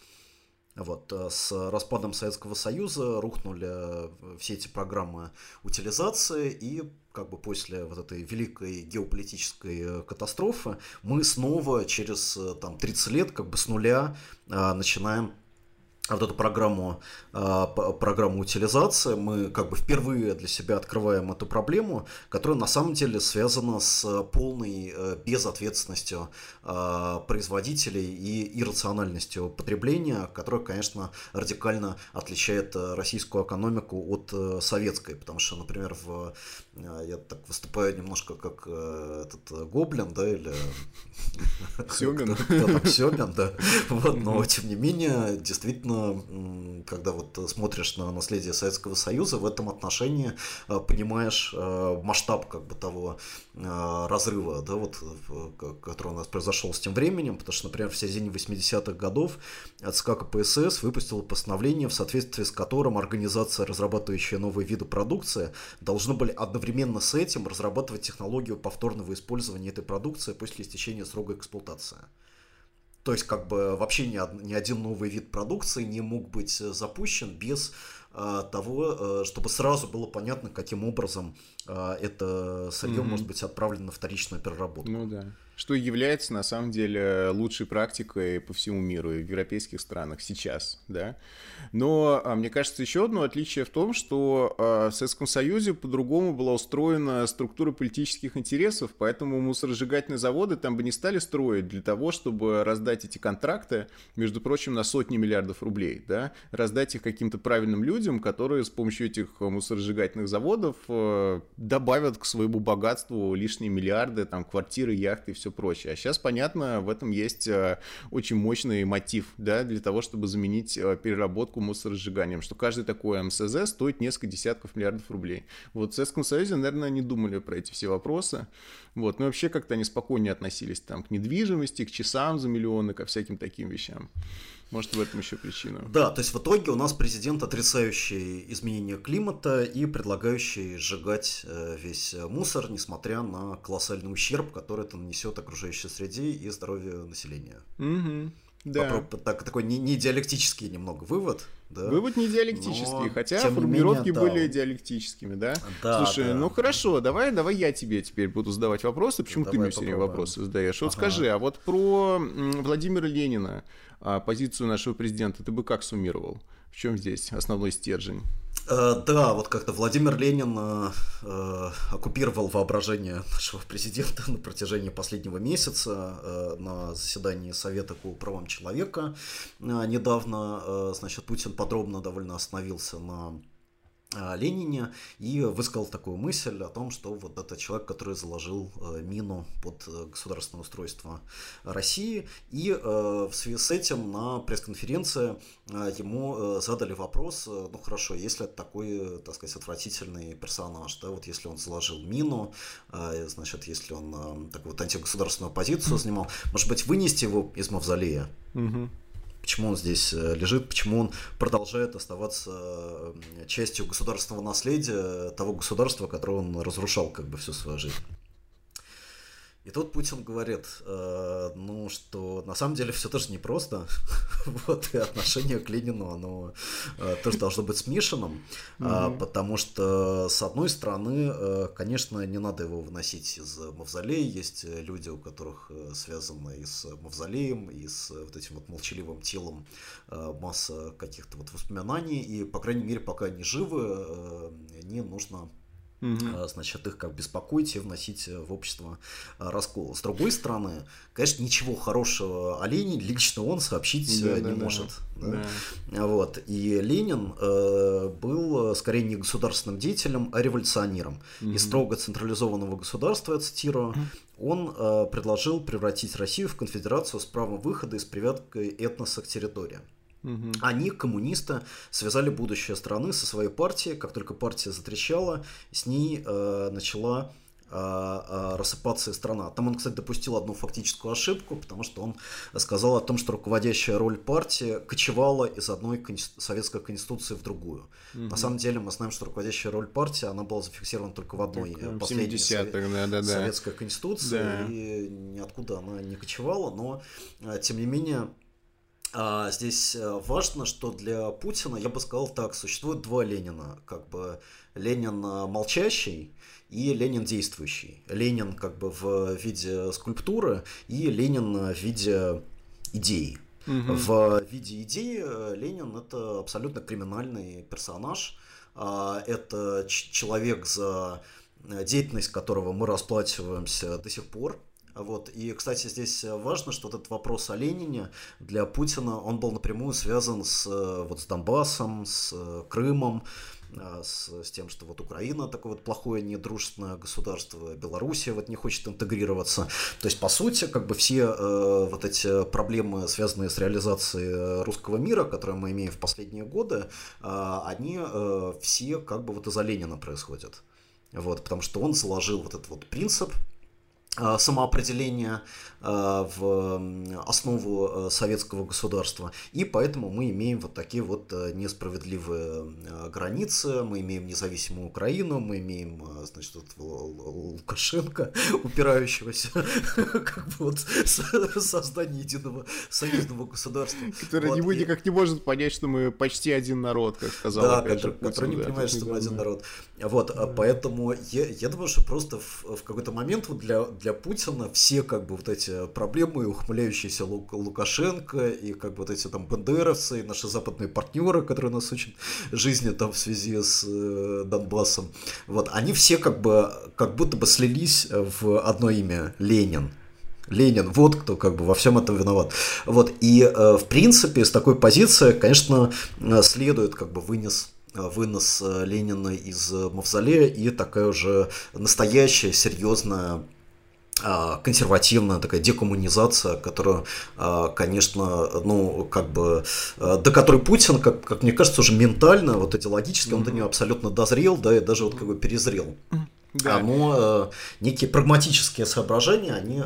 Вот, э, с распадом Советского Союза рухнули э, все эти программы утилизации, и как бы после вот этой великой геополитической э, катастрофы мы снова через там, 30 лет как бы с нуля начинаем вот эту программу, а, программу утилизации, мы как бы впервые для себя открываем эту проблему, которая на самом деле связана с полной э, безответственностью а, производителей и иррациональностью потребления, которая, конечно, радикально отличает э, российскую экономику от э, советской, потому что, например, в, я так выступаю немножко как этот гоблин, да, или Семин. Кто там Семин, да. Вот, но тем не менее, действительно безусловно, когда вот смотришь на наследие Советского Союза, в этом отношении э, понимаешь э, масштаб как бы того э, разрыва, да, вот, который у нас произошел с тем временем, потому что, например, в середине 80-х годов ЦК КПСС выпустила постановление, в соответствии с которым организация, разрабатывающая новые виды продукции, должны были одновременно с этим разрабатывать технологию повторного использования этой продукции после истечения срока эксплуатации. То есть, как бы вообще ни, ни один новый вид продукции не мог быть э, запущен без э, того, э, чтобы сразу было понятно, каким образом это сырье mm-hmm. может быть отправлено на вторичную переработку. Ну да что является на самом деле лучшей практикой по всему миру и в европейских странах сейчас, да. Но а, мне кажется, еще одно отличие в том, что а, в Советском Союзе по-другому была устроена структура политических интересов, поэтому мусоросжигательные заводы там бы не стали строить для того, чтобы раздать эти контракты, между прочим, на сотни миллиардов рублей, да, раздать их каким-то правильным людям, которые с помощью этих мусоросжигательных заводов а, добавят к своему богатству лишние миллиарды, там, квартиры, яхты и все все прочее. А сейчас, понятно, в этом есть э, очень мощный мотив, да, для того, чтобы заменить э, переработку мусоросжиганием, что каждый такой МСЗ стоит несколько десятков миллиардов рублей. Вот в Советском Союзе, наверное, не думали про эти все вопросы, вот, но вообще как-то они спокойнее относились там к недвижимости, к часам за миллионы, ко всяким таким вещам. Может, в этом еще причина. Да, то есть в итоге у нас президент, отрицающий изменение климата и предлагающий сжигать э, весь мусор, несмотря на колоссальный ущерб, который это нанесет окружающей среде и здоровью населения. Угу. Да. Так, такой не, не диалектический немного вывод. Да? Вывод не диалектический, Но, хотя формулировки менее, были да. диалектическими, да? Да. Слушай, да. ну хорошо, давай, давай я тебе теперь буду задавать вопросы. Почему давай ты мне все время вопросы задаешь? Вот ага. скажи, а вот про Владимира Ленина, а, позицию нашего президента, ты бы как суммировал? В чем здесь основной стержень? Э, да, вот как-то Владимир Ленин э, э, оккупировал воображение нашего президента на протяжении последнего месяца э, на заседании Совета по правам человека. Э, недавно, э, значит, Путин подробно довольно остановился на Ленине и высказал такую мысль о том, что вот это человек, который заложил э, мину под э, государственное устройство России. И э, в связи с этим на пресс-конференции ему задали вопрос, ну хорошо, если это такой, так сказать, отвратительный персонаж, да, вот если он заложил мину, значит, если он такую вот антигосударственную позицию занимал, может быть, вынести его из мавзолея? Угу почему он здесь э, лежит, почему он продолжает оставаться э, частью государственного наследия того государства, которое он разрушал как бы всю свою жизнь. И тут Путин говорит, э, ну, что на самом деле все тоже непросто, вот, и отношение к Ленину, оно э, тоже должно быть смешанным, mm-hmm. потому что, с одной стороны, э, конечно, не надо его выносить из мавзолея, есть люди, у которых э, связано и с мавзолеем, и с вот этим вот молчаливым телом э, масса каких-то вот воспоминаний, и, по крайней мере, пока они живы, э, не нужно угу. значит, их как беспокоить и вносить в общество а, раскол. С другой стороны, конечно, ничего хорошего о Ленине лично он сообщить да, не да, может. Да. Да. Вот. И Ленин э, был скорее не государственным деятелем, а революционером. Угу. И строго централизованного государства, я цитирую, он э, предложил превратить Россию в конфедерацию с правом выхода из привяткой этноса к территории. Угу. Они, коммунисты, связали будущее страны со своей партией. Как только партия затрещала, с ней э, начала э, э, рассыпаться страна. Там он, кстати, допустил одну фактическую ошибку, потому что он сказал о том, что руководящая роль партии кочевала из одной конститу- советской конституции в другую. Угу. На самом деле мы знаем, что руководящая роль партии, она была зафиксирована только в одной так, последней совет- да, да, да. советской конституции, да. и ниоткуда она не кочевала, но тем не менее здесь э, важно, что для Путина, я бы сказал так, существует два Ленина. Как бы Ленин э, молчащий и Ленин действующий. Ленин как бы в виде скульптуры и Ленин в виде идеи. Угу. В виде идеи Ленин это абсолютно криминальный персонаж. А, это человек, за э, деятельность которого мы расплачиваемся до сих пор. Вот. И, кстати, здесь важно, что этот вопрос о Ленине для Путина, он был напрямую связан с, вот, с Донбассом, с Крымом, а, с, с тем, что вот Украина такое вот плохое недружественное государство, Белоруссия вот не хочет интегрироваться. То есть, по сути, как бы все э, вот эти проблемы, связанные с реализацией русского мира, которые мы имеем в последние годы, э, они э, все как бы вот из-за Ленина происходят. Вот, потому что он заложил вот этот вот принцип Э, самоопределения э, в основу э, советского государства. И поэтому мы имеем вот такие вот несправедливые границы, мы имеем независимую Украину, мы имеем, значит, вот Лукашенко, упирающегося как бы вот создание единого союзного государства. Который вот. не, никак не может понять, что мы почти один народ, как сказал. Да, который, который не понимает, что мы один народ. Вот, да. поэтому я, я думаю, что просто в, в какой-то момент вот для, для Путина все как бы вот эти проблемы, ухмыляющийся Лук, Лукашенко и как бы вот эти там бандеровцы и наши западные партнеры, которые нас учат жизни там в связи с э, Донбассом, вот, они все как бы как будто бы слились в одно имя Ленин. Ленин, вот кто как бы во всем этом виноват. Вот, и э, в принципе с такой позиции, конечно, э, следует как бы вынес вынос э, Ленина из мавзолея и такая уже настоящая серьезная консервативная такая декоммунизация, которая, а, конечно, ну, как бы, а, до которой Путин, как, как мне кажется, уже ментально, вот идеологически, mm-hmm. он до нее абсолютно дозрел, да, и даже вот как бы перезрел. Да. Но э, некие прагматические соображения, они, э,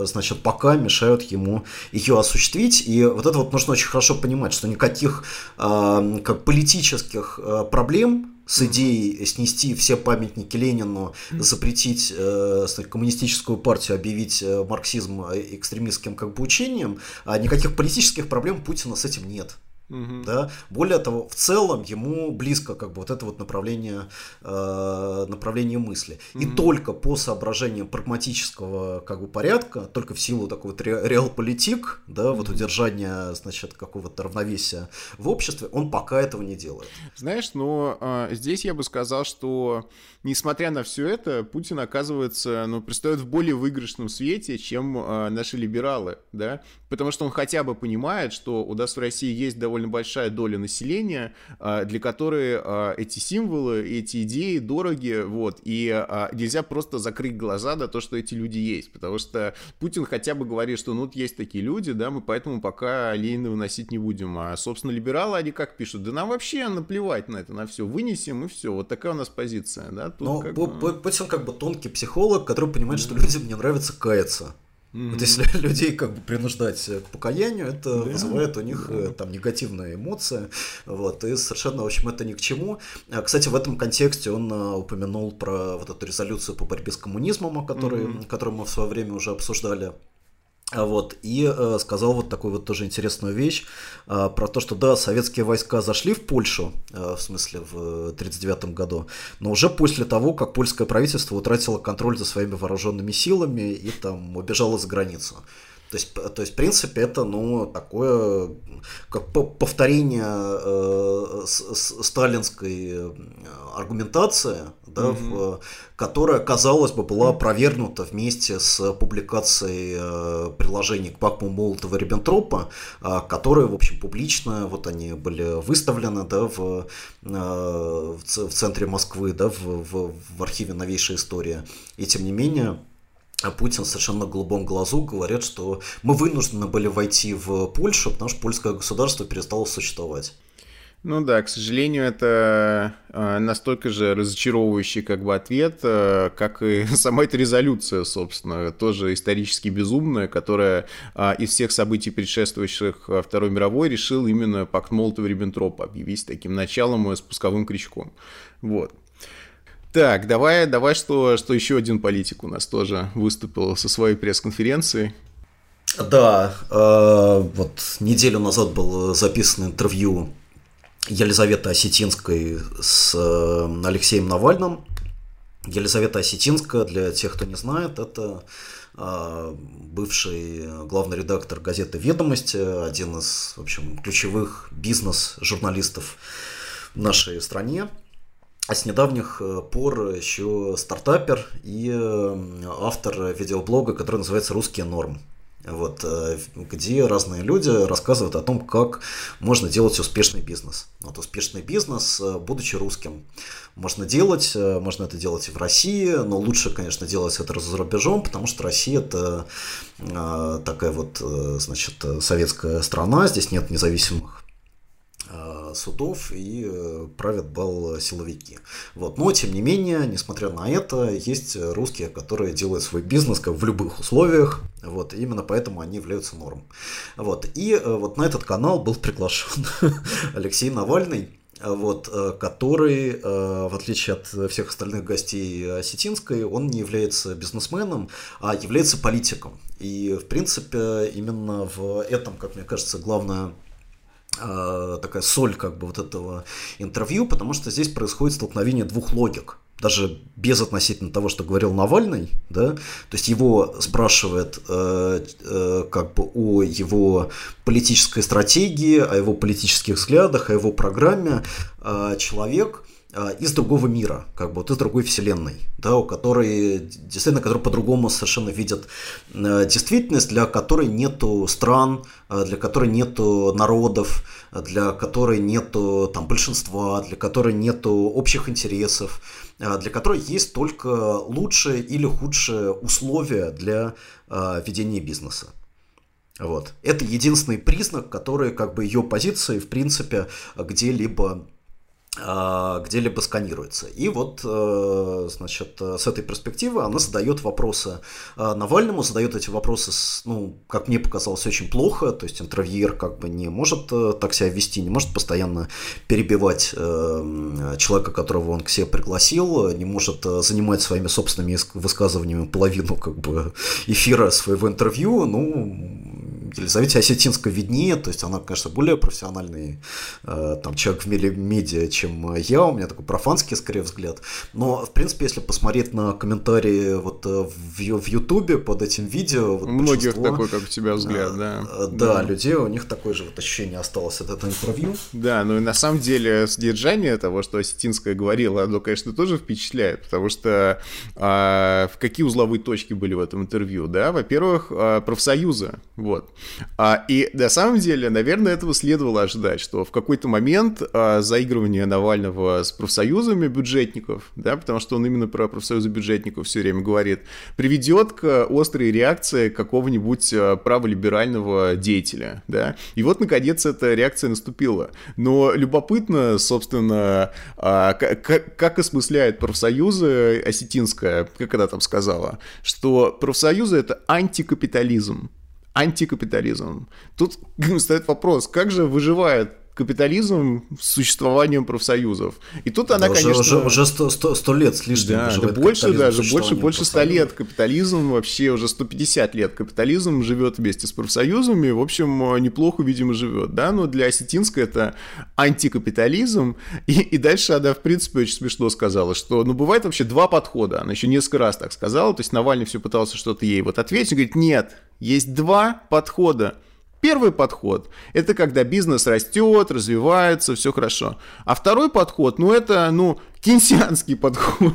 э, значит, пока мешают ему ее осуществить. И вот это вот нужно очень хорошо понимать, что никаких э, как политических э, проблем с идеей снести все памятники Ленину, запретить э, коммунистическую партию, объявить э, марксизм экстремистским как бы учением, а никаких политических проблем Путина с этим нет. Угу. Да? Более того, в целом ему близко как бы вот это вот направление, э, направление мысли. Угу. И только по соображениям прагматического как бы порядка, только в силу такого вот реалполитик, да, угу. вот удержания, значит, какого-то равновесия в обществе, он пока этого не делает. Знаешь, но э, здесь я бы сказал, что несмотря на все это, Путин оказывается, ну, предстает в более выигрышном свете, чем э, наши либералы, да, потому что он хотя бы понимает, что у нас в России есть довольно большая доля населения, а, для которой а, эти символы, эти идеи дороги, вот, и а, нельзя просто закрыть глаза на то, что эти люди есть, потому что Путин хотя бы говорит, что ну вот есть такие люди, да, мы поэтому пока Ленина выносить не будем, а, собственно, либералы, они как пишут, да нам вообще наплевать на это, на все, вынесем и все, вот такая у нас позиция, да. Но как бы... Путин как бы тонкий психолог, который понимает, что людям не нравится каяться. Mm-hmm. Вот если людей как бы принуждать к покаянию, это yeah. вызывает у них yeah. Э, там негативные эмоции, вот, и совершенно, в общем, это ни к чему. А, кстати, в этом контексте он а, упомянул про вот эту резолюцию по борьбе с коммунизмом, о которой, mm-hmm. которую мы в свое время уже обсуждали. А вот, и э, сказал вот такую вот тоже интересную вещь э, про то, что да, советские войска зашли в Польшу, э, в смысле в 1939 году, но уже после того, как польское правительство утратило контроль за своими вооруженными силами и там убежало за границу. То есть, то есть, в принципе, это, ну, такое, как повторение э, с, сталинской э, аргументации, да, mm-hmm. в, которая, казалось бы, была опровергнута вместе с публикацией э, приложений к пакму Молотова Риббентропа, э, которые, в общем, публично, вот они были выставлены, да, в, э, в, в центре Москвы, да, в, в, в архиве новейшей истории. И, тем не менее, а Путин совершенно голубом глазу говорит, что мы вынуждены были войти в Польшу, потому что польское государство перестало существовать. Ну да, к сожалению, это э, настолько же разочаровывающий как бы ответ, э, как и сама эта резолюция, собственно, тоже исторически безумная, которая э, из всех событий, предшествующих Второй мировой, решил именно пакт Молотова-Риббентропа объявить таким началом и спусковым крючком. Вот. Так, давай, давай, что, что еще один политик у нас тоже выступил со своей пресс-конференцией. Да, э, вот неделю назад было записано интервью Елизаветы Осетинской с э, Алексеем Навальным. Елизавета Осетинская, для тех, кто не знает, это э, бывший главный редактор газеты «Ведомости», один из, в общем, ключевых бизнес-журналистов в нашей стране. А с недавних э, пор еще стартапер и э, автор видеоблога, который называется «Русские норм». Вот, э, где разные люди рассказывают о том, как можно делать успешный бизнес. Вот успешный бизнес, будучи русским, можно делать, можно это делать и в России, но лучше, конечно, делать это за рубежом, потому что Россия это такая вот, значит, советская страна, здесь нет независимых судов и э, правят бал силовики. Вот. Но, тем не менее, несмотря на это, есть русские, которые делают свой бизнес как в любых условиях, вот, именно поэтому они являются норм. Вот. И э, вот на этот канал был приглашен Алексей Навальный, вот, э, который, в отличие от всех остальных гостей Осетинской, он не является бизнесменом, а является политиком. И, в принципе, именно в этом, как мне кажется, главное Э, такая соль как бы вот этого интервью, потому что здесь происходит столкновение двух логик. Даже без относительно того, что говорил Навальный, да, то есть его спрашивает э, э, как бы о его политической стратегии, о его политических взглядах, о его программе э, человек, а, из другого мира, как бы вот из другой вселенной, да, у которой действительно, которые по-другому совершенно видят э, действительность, для которой нету стран, э, для которой нету народов, для которой нету там большинства, для которой нету общих интересов, э, для которой есть только лучшие или худшие условия для ведения бизнеса. Вот. Это единственный признак, который как бы ее позиции в принципе где-либо где-либо сканируется. И вот, э, значит, с этой перспективы она задает вопросы а, Навальному, задает эти вопросы, ну, как мне показалось, очень плохо, то есть интервьюер как бы не может э, так себя вести, не может постоянно перебивать э, человека, которого он к себе пригласил, не может занимать своими собственными высказываниями половину как бы эфира своего интервью, ну, Елизавете Осетинской виднее, то есть она, конечно, более профессиональный там человек в медиа, чем я, у меня такой профанский, скорее, взгляд. Но, в принципе, если посмотреть на комментарии вот э, в, в Ютубе под этим видео... Вот у многих такой, как у тебя, взгляд, да. Э, да, да, людей, у них такое же вот ощущение осталось от этого интервью. Да, ну и на самом деле содержание того, что Осетинская говорила, оно, конечно, тоже впечатляет, потому что а, в какие узловые точки были в этом интервью, да? Во-первых, а, профсоюзы, вот. А, и на самом деле, наверное, этого следовало ожидать, что в какой-то момент а, заигрывание Навального с профсоюзами бюджетников, да, потому что он именно про профсоюзы бюджетников все время говорит, приведет к острой реакции какого-нибудь э, праволиберального деятеля, да. И вот, наконец, эта реакция наступила. Но любопытно, собственно, а, как, как осмысляет профсоюзы Осетинская, как она там сказала, что профсоюзы — это антикапитализм антикапитализм. Тут стоит вопрос, как же выживает капитализм с существованием профсоюзов. И тут она, уже, конечно... Уже, уже 100, 100, 100 лет с лишним да, да больше даже, больше, больше 100 лет капитализм, вообще уже 150 лет капитализм живет вместе с профсоюзами, в общем, неплохо, видимо, живет, да, но для Осетинска это антикапитализм, и, и дальше она, в принципе, очень смешно сказала, что, ну, бывает вообще два подхода, она еще несколько раз так сказала, то есть Навальный все пытался что-то ей вот ответить, говорит, нет, есть два подхода, Первый подход – это когда бизнес растет, развивается, все хорошо. А второй подход, ну это, ну, Кинсианский подход.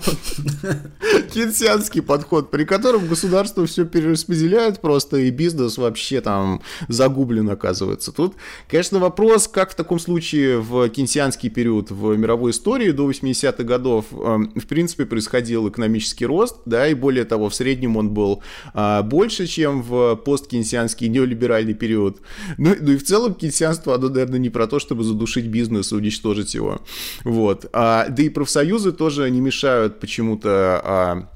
Кинсианский подход, при котором государство все перераспределяет просто, и бизнес вообще там загублен оказывается. Тут, конечно, вопрос, как в таком случае в кинсианский период в мировой истории до 80-х годов, эм, в принципе, происходил экономический рост, да, и более того, в среднем он был а, больше, чем в посткинсианский неолиберальный период. Ну, ну и в целом кинсианство, оно, наверное, не про то, чтобы задушить бизнес и уничтожить его. Вот. А, да и про профсоюзы тоже не мешают почему-то а,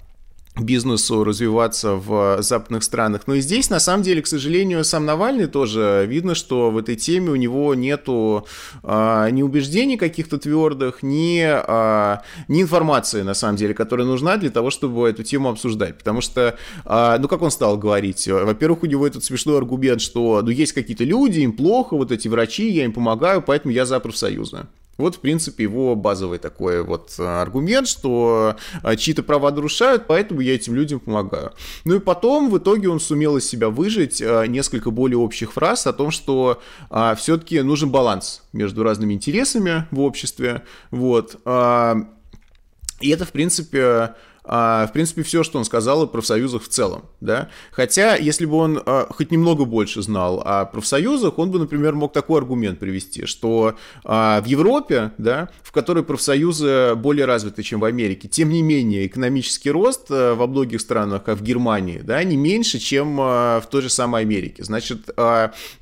бизнесу развиваться в западных странах. Но и здесь, на самом деле, к сожалению, сам Навальный тоже видно, что в этой теме у него нету а, ни убеждений каких-то твердых, ни, а, ни информации, на самом деле, которая нужна для того, чтобы эту тему обсуждать. Потому что, а, ну, как он стал говорить, во-первых, у него этот смешной аргумент, что, ну, есть какие-то люди, им плохо, вот эти врачи, я им помогаю, поэтому я за профсоюзы. Вот, в принципе, его базовый такой вот э, аргумент, что э, чьи-то права нарушают, поэтому я этим людям помогаю. Ну и потом, в итоге, он сумел из себя выжить э, несколько более общих фраз о том, что все-таки нужен баланс между разными интересами в обществе. Вот. И это, в принципе, а, в принципе, все, что он сказал о профсоюзах в целом, да. Хотя, если бы он а, хоть немного больше знал о профсоюзах, он бы, например, мог такой аргумент привести, что а, в Европе, да, в которой профсоюзы более развиты, чем в Америке, тем не менее, экономический рост во многих странах, как в Германии, да, не меньше, чем в той же самой Америке. Значит,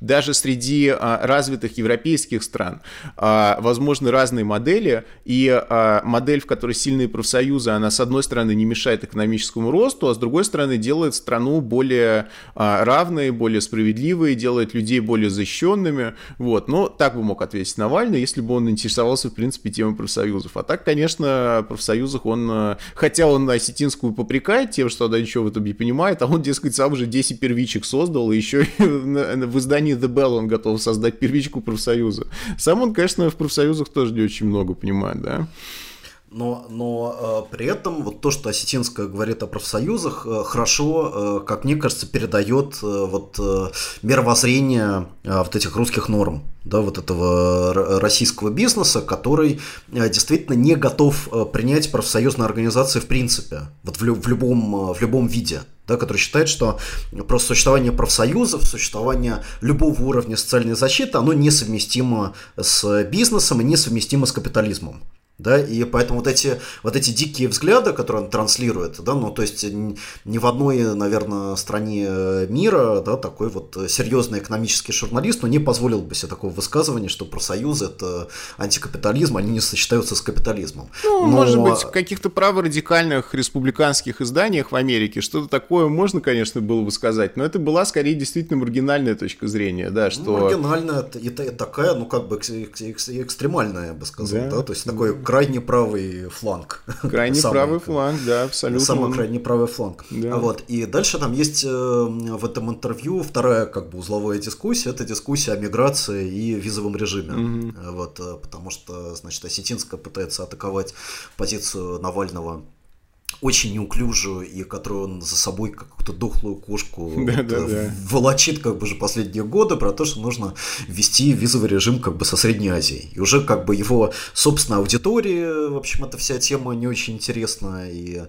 даже среди развитых европейских стран возможны разные модели, и модель, в которой сильные профсоюзы, она, с одной стороны, не мешает экономическому росту, а с другой стороны делает страну более а, равной, более справедливой, делает людей более защищенными. Вот. Но так бы мог ответить Навальный, если бы он интересовался, в принципе, темой профсоюзов. А так, конечно, о профсоюзах он, а, хотя он осетинскую попрекает тем, что она ничего в этом не понимает, а он, дескать, сам уже 10 первичек создал, и еще в издании The Bell он готов создать первичку профсоюза. Сам он, конечно, в профсоюзах тоже не очень много понимает, да. Но, но э, при этом вот то, что Осетинская говорит о профсоюзах, э, хорошо, э, как мне кажется, передает э, вот э, мировоззрение э, вот этих русских норм, да, вот этого российского бизнеса, который э, действительно не готов э, принять профсоюзные организации в принципе, вот в, лю- в, любом, э, в любом виде. Да, который считает, что просто существование профсоюзов, существование любого уровня социальной защиты, оно несовместимо с бизнесом и несовместимо с капитализмом. Да, и поэтому вот эти, вот эти дикие взгляды, которые он транслирует, да, ну, то есть ни в одной, наверное, стране мира, да, такой вот серьезный экономический журналист, ну, не позволил бы себе такого высказывания, что профсоюз – это антикапитализм, они не сочетаются с капитализмом. Ну, Но... может быть, в каких-то праворадикальных республиканских изданиях в Америке что-то такое можно, конечно, было бы сказать, но это была скорее действительно маргинальная точка зрения, да, что... Маргинальная и такая, ну, как бы экстремальная, я бы сказал, да, да? то есть такой крайне правый фланг. Крайне правый фланг, да, абсолютно. Самый крайне правый фланг. Да. Вот. И дальше там есть э, в этом интервью вторая как бы узловая дискуссия, это дискуссия о миграции и визовом режиме. Угу. Вот, э, потому что, значит, Осетинская пытается атаковать позицию Навального очень неуклюжую и которую он за собой какую-то дохлую кошку да, вот, да, да. волочит как бы уже последние годы про то, что нужно ввести визовый режим как бы со Средней Азией. И уже как бы его собственная аудитория, в общем, эта вся тема не очень интересна и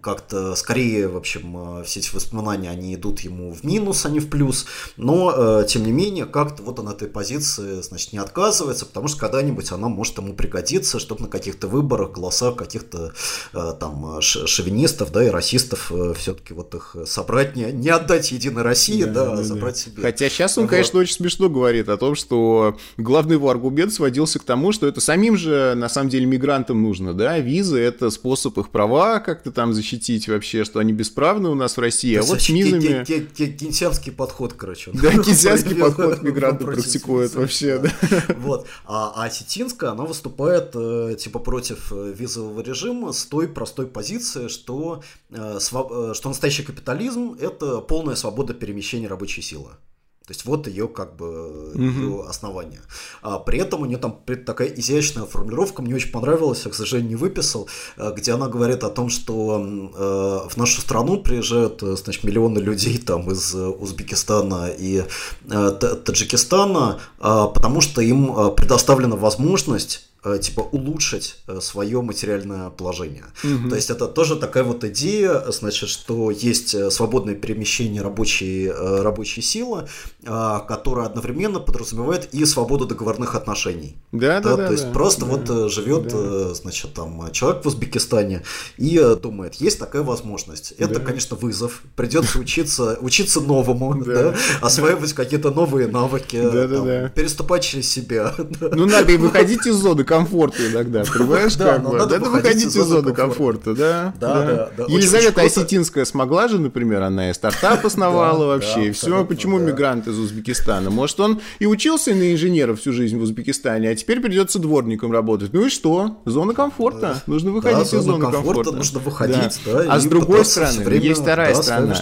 как-то скорее, в общем, все эти воспоминания, они идут ему в минус, а не в плюс, но, э, тем не менее, как-то вот он этой позиции, значит, не отказывается, потому что когда-нибудь она может ему пригодиться, чтобы на каких-то выборах голоса каких-то э, там шовинистов, да, и расистов э, все-таки вот их собрать, не, не отдать Единой России, да, да, да забрать да. себе. Хотя сейчас он, вот. конечно, очень смешно говорит о том, что главный его аргумент сводился к тому, что это самим же, на самом деле, мигрантам нужно, да, визы — это способ их права как-то там защитить вообще, что они бесправны у нас в России, а вот с визами... Кенсианский подход, короче. Да, кенсианский подход мигранты практикуют вообще, да. Вот, а, а Осетинская, она выступает, э, типа, против э, визового режима с той простой позиции, позиция, что, э, э, что настоящий капитализм – это полная свобода перемещения рабочей силы. То есть вот ее как бы угу. ее основание. А при этом у нее там такая изящная формулировка, мне очень понравилась, я, к сожалению, не выписал, э, где она говорит о том, что в нашу страну приезжают значит, миллионы людей там из Узбекистана и Таджикистана, э, потому что им предоставлена возможность типа улучшить э, свое материальное положение. Угу. То есть это тоже такая вот идея, значит, что есть э, свободное перемещение рабочей, рабочей силы, которая одновременно подразумевает и свободу договорных отношений. Да, да, да. То есть да, просто да, вот живет, да. значит, там человек в Узбекистане и думает, есть такая возможность. Это, да. конечно, вызов. Придется учиться, учиться новому, да. осваивать какие-то новые навыки, переступать через себя. Ну надо и выходить из зоны комфорта иногда, понимаешь, как бы? Надо выходить из зоны комфорта, да? Да, да. Елизавета Осетинская смогла же, например, она и стартап основала вообще, и все. Почему мигрант из Узбекистана? Может, он и учился на инженера всю жизнь в Узбекистане, а теперь придется дворником работать. Ну и что? Зона комфорта. Нужно выходить из зоны комфорта. Нужно выходить, да. А с другой стороны, есть вторая сторона.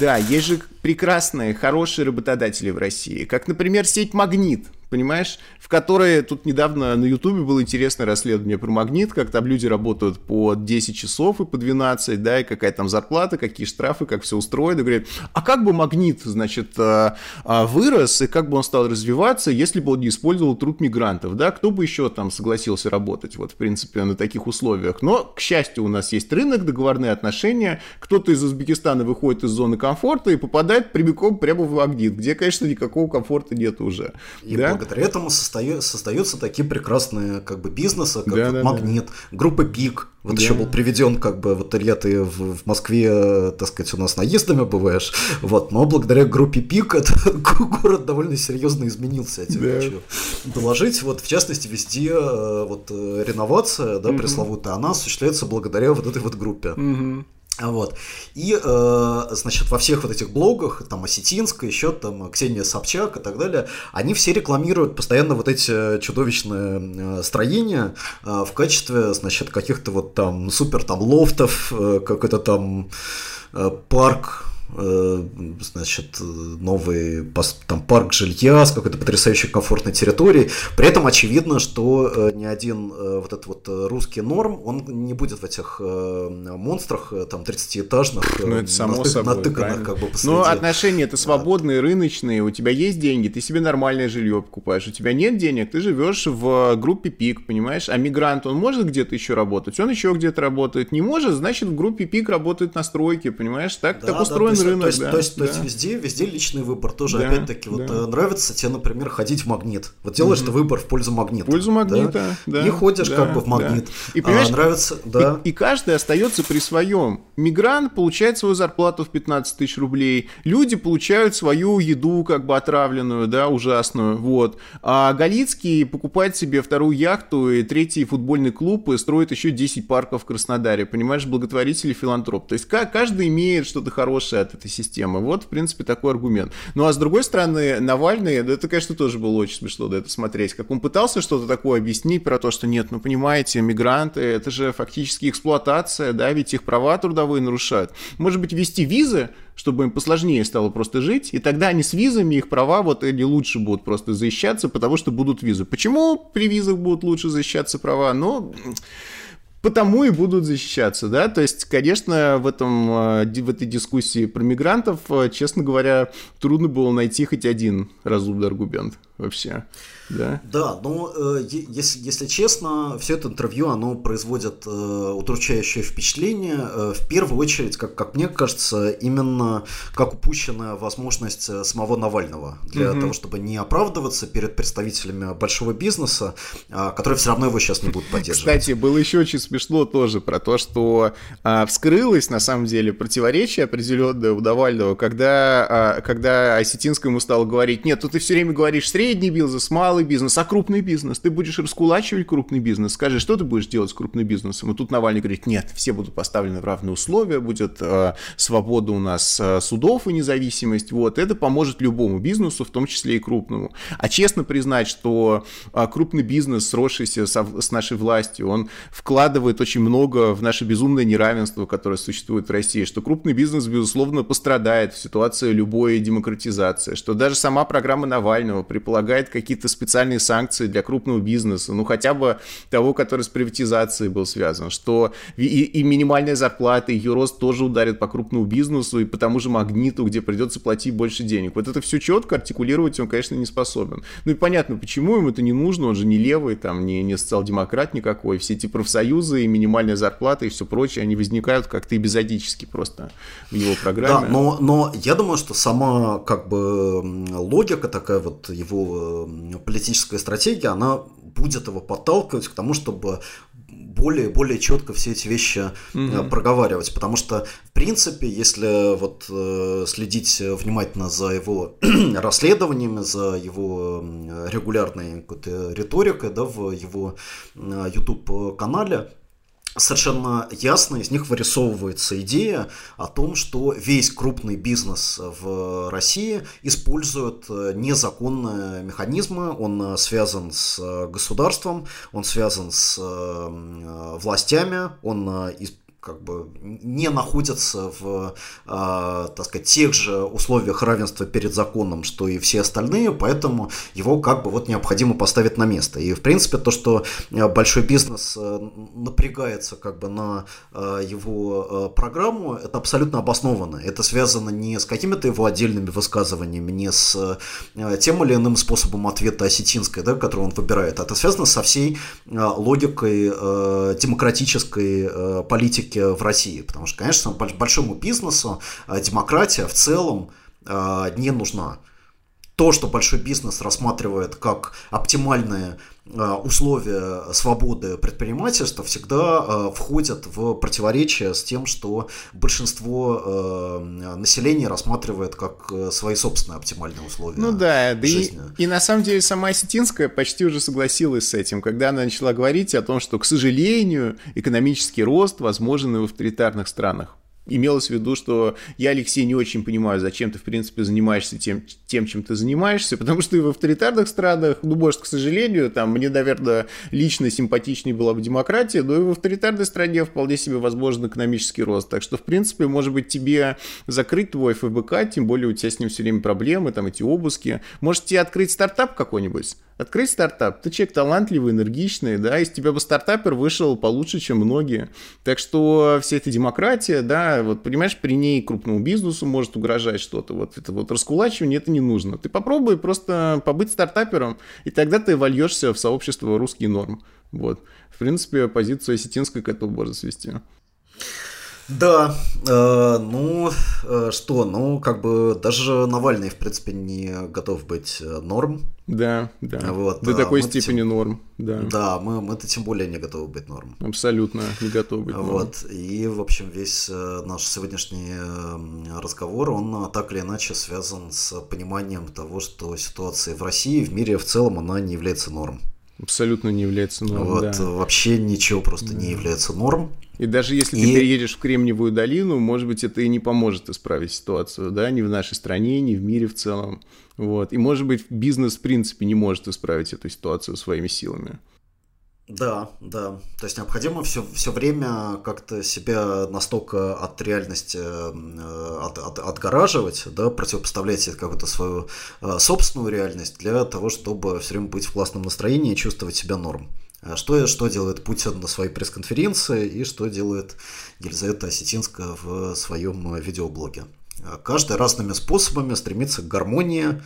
Да, есть же прекрасные, хорошие работодатели в России, как, например, сеть «Магнит», понимаешь, в которой тут недавно на Ютубе было интересное расследование про магнит, как там люди работают по 10 часов и по 12, да, и какая там зарплата, какие штрафы, как все устроено. Говорят, а как бы магнит, значит, а, а, вырос, и как бы он стал развиваться, если бы он не использовал труд мигрантов, да, кто бы еще там согласился работать, вот, в принципе, на таких условиях. Но, к счастью, у нас есть рынок, договорные отношения, кто-то из Узбекистана выходит из зоны комфорта и попадает прямиком прямо в магнит, где, конечно, никакого комфорта нет уже. И да? Благодаря этому состаю, создаются такие прекрасные как бы бизнесы, как да, вот да, Магнит, да. группа Пик. Вот да. еще был приведен, как бы, вот Илья, ты в, в Москве, так сказать, у нас наездами бываешь, вот, но благодаря группе Пик этот город довольно серьезно изменился, я тебе да. хочу доложить. Вот, в частности, везде э, вот э, реновация, да, угу. пресловутая, она осуществляется благодаря вот этой вот группе. Угу. Вот. И, э, значит, во всех вот этих блогах, там, Осетинская, еще там, Ксения Собчак и так далее, они все рекламируют постоянно вот эти чудовищные э, строения э, в качестве, значит, каких-то вот там супер там лофтов, э, какой-то там э, парк, Э, значит, новый там, парк жилья с какой-то потрясающей комфортной территорией. При этом очевидно, что э, ни один э, вот этот вот русский норм, он не будет в этих монстрах там 30-этажных, ну, это само натык, собой, натыканных как бы посреди. Ну, отношения это свободные, рыночные, у тебя есть деньги, ты себе нормальное жилье покупаешь, у тебя нет денег, ты живешь в группе ПИК, понимаешь, а мигрант, он может где-то еще работать, он еще где-то работает, не может, значит, в группе ПИК работает на стройке, понимаешь, так, да, так устроен рынок, то есть, да, то есть, да. то есть везде, везде личный выбор тоже, Да, опять-таки, вот да. э, нравится тебе, например, ходить в магнит. Вот делаешь ты выбор в пользу магнита. В пользу магнита, да. И ходишь да, как бы в да. магнит. И понимаешь, а, нравится, да. И, и каждый остается при своем. Мигрант получает свою зарплату в 15 тысяч рублей. Люди получают свою еду как бы отравленную, да, ужасную. Вот. А Галицкий покупает себе вторую яхту и третий футбольный клуб и строит еще 10 парков в Краснодаре. Понимаешь, благотворитель и филантроп. То есть ка- каждый имеет что-то хорошее от этой системы. Вот, в принципе, такой аргумент. Ну а с другой стороны, Навальный, да, это, конечно, тоже было очень смешно да, это смотреть. Как он пытался что-то такое объяснить про то, что нет, ну понимаете, мигранты, это же фактически эксплуатация, да, ведь их права трудовые нарушают. Может быть, ввести визы, чтобы им посложнее стало просто жить, и тогда они с визами, их права вот или лучше будут просто защищаться, потому что будут визы. Почему при визах будут лучше защищаться права? Ну, потому и будут защищаться, да, то есть, конечно, в, этом, э, в этой дискуссии про мигрантов, э, честно говоря, трудно было найти хоть один разумный аргумент вообще, да. Да, но э, если, если честно, все это интервью, оно производит э, удручающее впечатление. Э, в первую очередь, как, как мне кажется, именно как упущенная возможность э, самого Навального для Мгм. того, чтобы не оправдываться перед представителями большого бизнеса, а, которые все равно его сейчас не будут поддерживать. Кстати, было еще очень смешно тоже про то, что а, вскрылось на самом деле противоречие определенное у Навального, когда, а, когда Осетинскому ему стал говорить, нет, тут ты все время говоришь средний бизнес, малый бизнес, а крупный бизнес, ты будешь раскулачивать крупный бизнес, скажи, что ты будешь делать с крупным бизнесом? И тут Навальный говорит, нет, все будут поставлены в равные условия, будет а, свобода у нас а, судов и независимость, вот, это поможет любому бизнесу, в том числе и крупному. А честно признать, что а, крупный бизнес, сросшийся со- с нашей властью, он вкладывает очень много в наше безумное неравенство, которое существует в России, что крупный бизнес, безусловно, пострадает в ситуации любой демократизации, что даже сама программа Навального предполагает какие-то специальные санкции для крупного бизнеса, ну хотя бы того, который с приватизацией был связан, что и, и минимальная зарплата, и ее рост тоже ударит по крупному бизнесу и по тому же магниту, где придется платить больше денег. Вот это все четко артикулировать он, конечно, не способен. Ну и понятно, почему ему это не нужно, он же не левый, там, не, не социал-демократ никакой, все эти профсоюзы и минимальная зарплата и все прочее, они возникают как-то эпизодически просто в его программе. Да, но, но я думаю, что сама как бы логика такая вот его м, политическая стратегия, она будет его подталкивать к тому, чтобы более более четко все эти вещи э, проговаривать, потому что в принципе, если вот э, следить внимательно за его расследованиями, за его регулярной какой-то риторикой, да, в его э, YouTube канале, совершенно ясно из них вырисовывается идея о том, что весь крупный бизнес в России использует э, незаконные механизмы, он э, связан с э, государством, он связан с властями, он из- как бы не находится в, э, так сказать, тех же условиях равенства перед законом, что и все остальные, поэтому его как бы вот необходимо поставить на место. И в принципе то, что э, большой бизнес э, напрягается как бы на э, его программу, это абсолютно обоснованно. Это связано не с какими-то его отдельными высказываниями, не с тем или иным способом ответа осетинской, да, который он выбирает. Это связано со всей логикой демократической э, политики в России. Потому что, конечно, больш- большому бизнесу э, демократия в целом э, не нужна. То, что большой бизнес рассматривает как оптимальные э, условия свободы предпринимательства, всегда э, входят в противоречие с тем, что большинство э, населения рассматривает как свои собственные оптимальные условия. Ну да, да и, жизни. и на самом деле сама Осетинская почти уже согласилась с этим, когда она начала говорить о том, что, к сожалению, экономический рост возможен и в авторитарных странах. Имелось в виду, что я, Алексей, не очень понимаю, зачем ты, в принципе, занимаешься тем, тем, чем ты занимаешься, потому что и в авторитарных странах, ну, может, к сожалению, там, мне, наверное, лично симпатичнее была бы демократия, но и в авторитарной стране вполне себе возможен экономический рост. Так что, в принципе, может быть, тебе закрыть твой ФБК, тем более у тебя с ним все время проблемы, там, эти обыски. Может, тебе открыть стартап какой-нибудь? Открыть стартап. Ты человек талантливый, энергичный, да, из тебя бы стартапер вышел получше, чем многие. Так что вся эта демократия, да, вот, понимаешь, при ней крупному бизнесу может угрожать что-то. Вот это вот раскулачивание, это не нужно. Ты попробуй просто побыть стартапером, и тогда ты вольешься в сообщество русский норм. Вот. В принципе, позицию осетинской к этому можно свести. Да, э, ну э, что, ну как бы даже Навальный в принципе не готов быть э, норм. Да, да. Вот, До такой степени тем... норм, да. Да, мы, мы-то тем более не готовы быть норм. Абсолютно не готовы быть норм. Вот, и в общем весь наш сегодняшний разговор, он так или иначе связан с пониманием того, что ситуация в России, в мире в целом, она не является норм. Абсолютно не является норм. Вот, да. вообще ничего просто да. не является норм. И даже если и... ты переедешь в Кремниевую долину, может быть, это и не поможет исправить ситуацию, да, ни в нашей стране, ни в мире в целом. Вот. И, может быть, бизнес, в принципе, не может исправить эту ситуацию своими силами. Да, да. То есть необходимо все, все время как-то себя настолько от реальности э, от, от, отгораживать, да, противопоставлять какую-то свою э, собственную реальность для того, чтобы все время быть в классном настроении и чувствовать себя норм. А что, что делает Путин на своей пресс-конференции и что делает Елизавета Осетинская в своем видеоблоге. Каждый разными способами стремится к гармонии,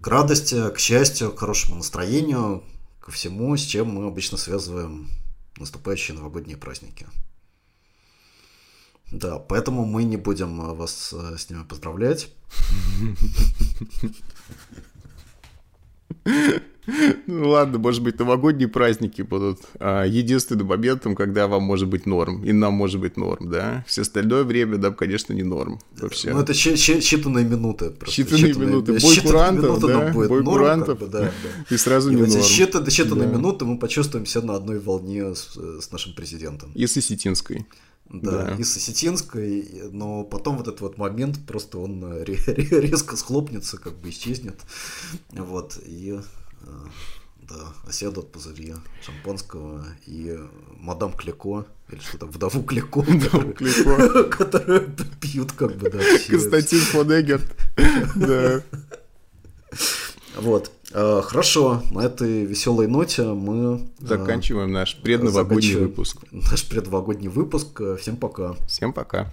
к радости, к счастью, к хорошему настроению, ко всему, с чем мы обычно связываем наступающие новогодние праздники. Да, поэтому мы не будем вас с ними поздравлять. Ну ладно, может быть, новогодние праздники будут а, единственным моментом, когда вам может быть норм, и нам может быть норм, да? Все остальное время нам, конечно, не норм вообще. Ну это считанные минуты. Просто. Считанные, считанные минуты. Бой курантов, да? Бой курантов, как бы, да, да. и сразу и не норм. Считанные, считанные да. минуты мы почувствуем себя на одной волне с, с нашим президентом. И с Осетинской. Да, да, и с Осетинской, но потом вот этот вот момент просто он резко схлопнется, как бы исчезнет. Вот, и Э, да, оседут пузыри шампанского и мадам Клико, или что там, вдову Клико, которые пьют как бы, да. Константин Фонегерт, да. Вот. Э, хорошо, на этой веселой ноте мы э, заканчиваем наш предновогодний выпуск. Наш предновогодний выпуск. Всем пока. Всем пока.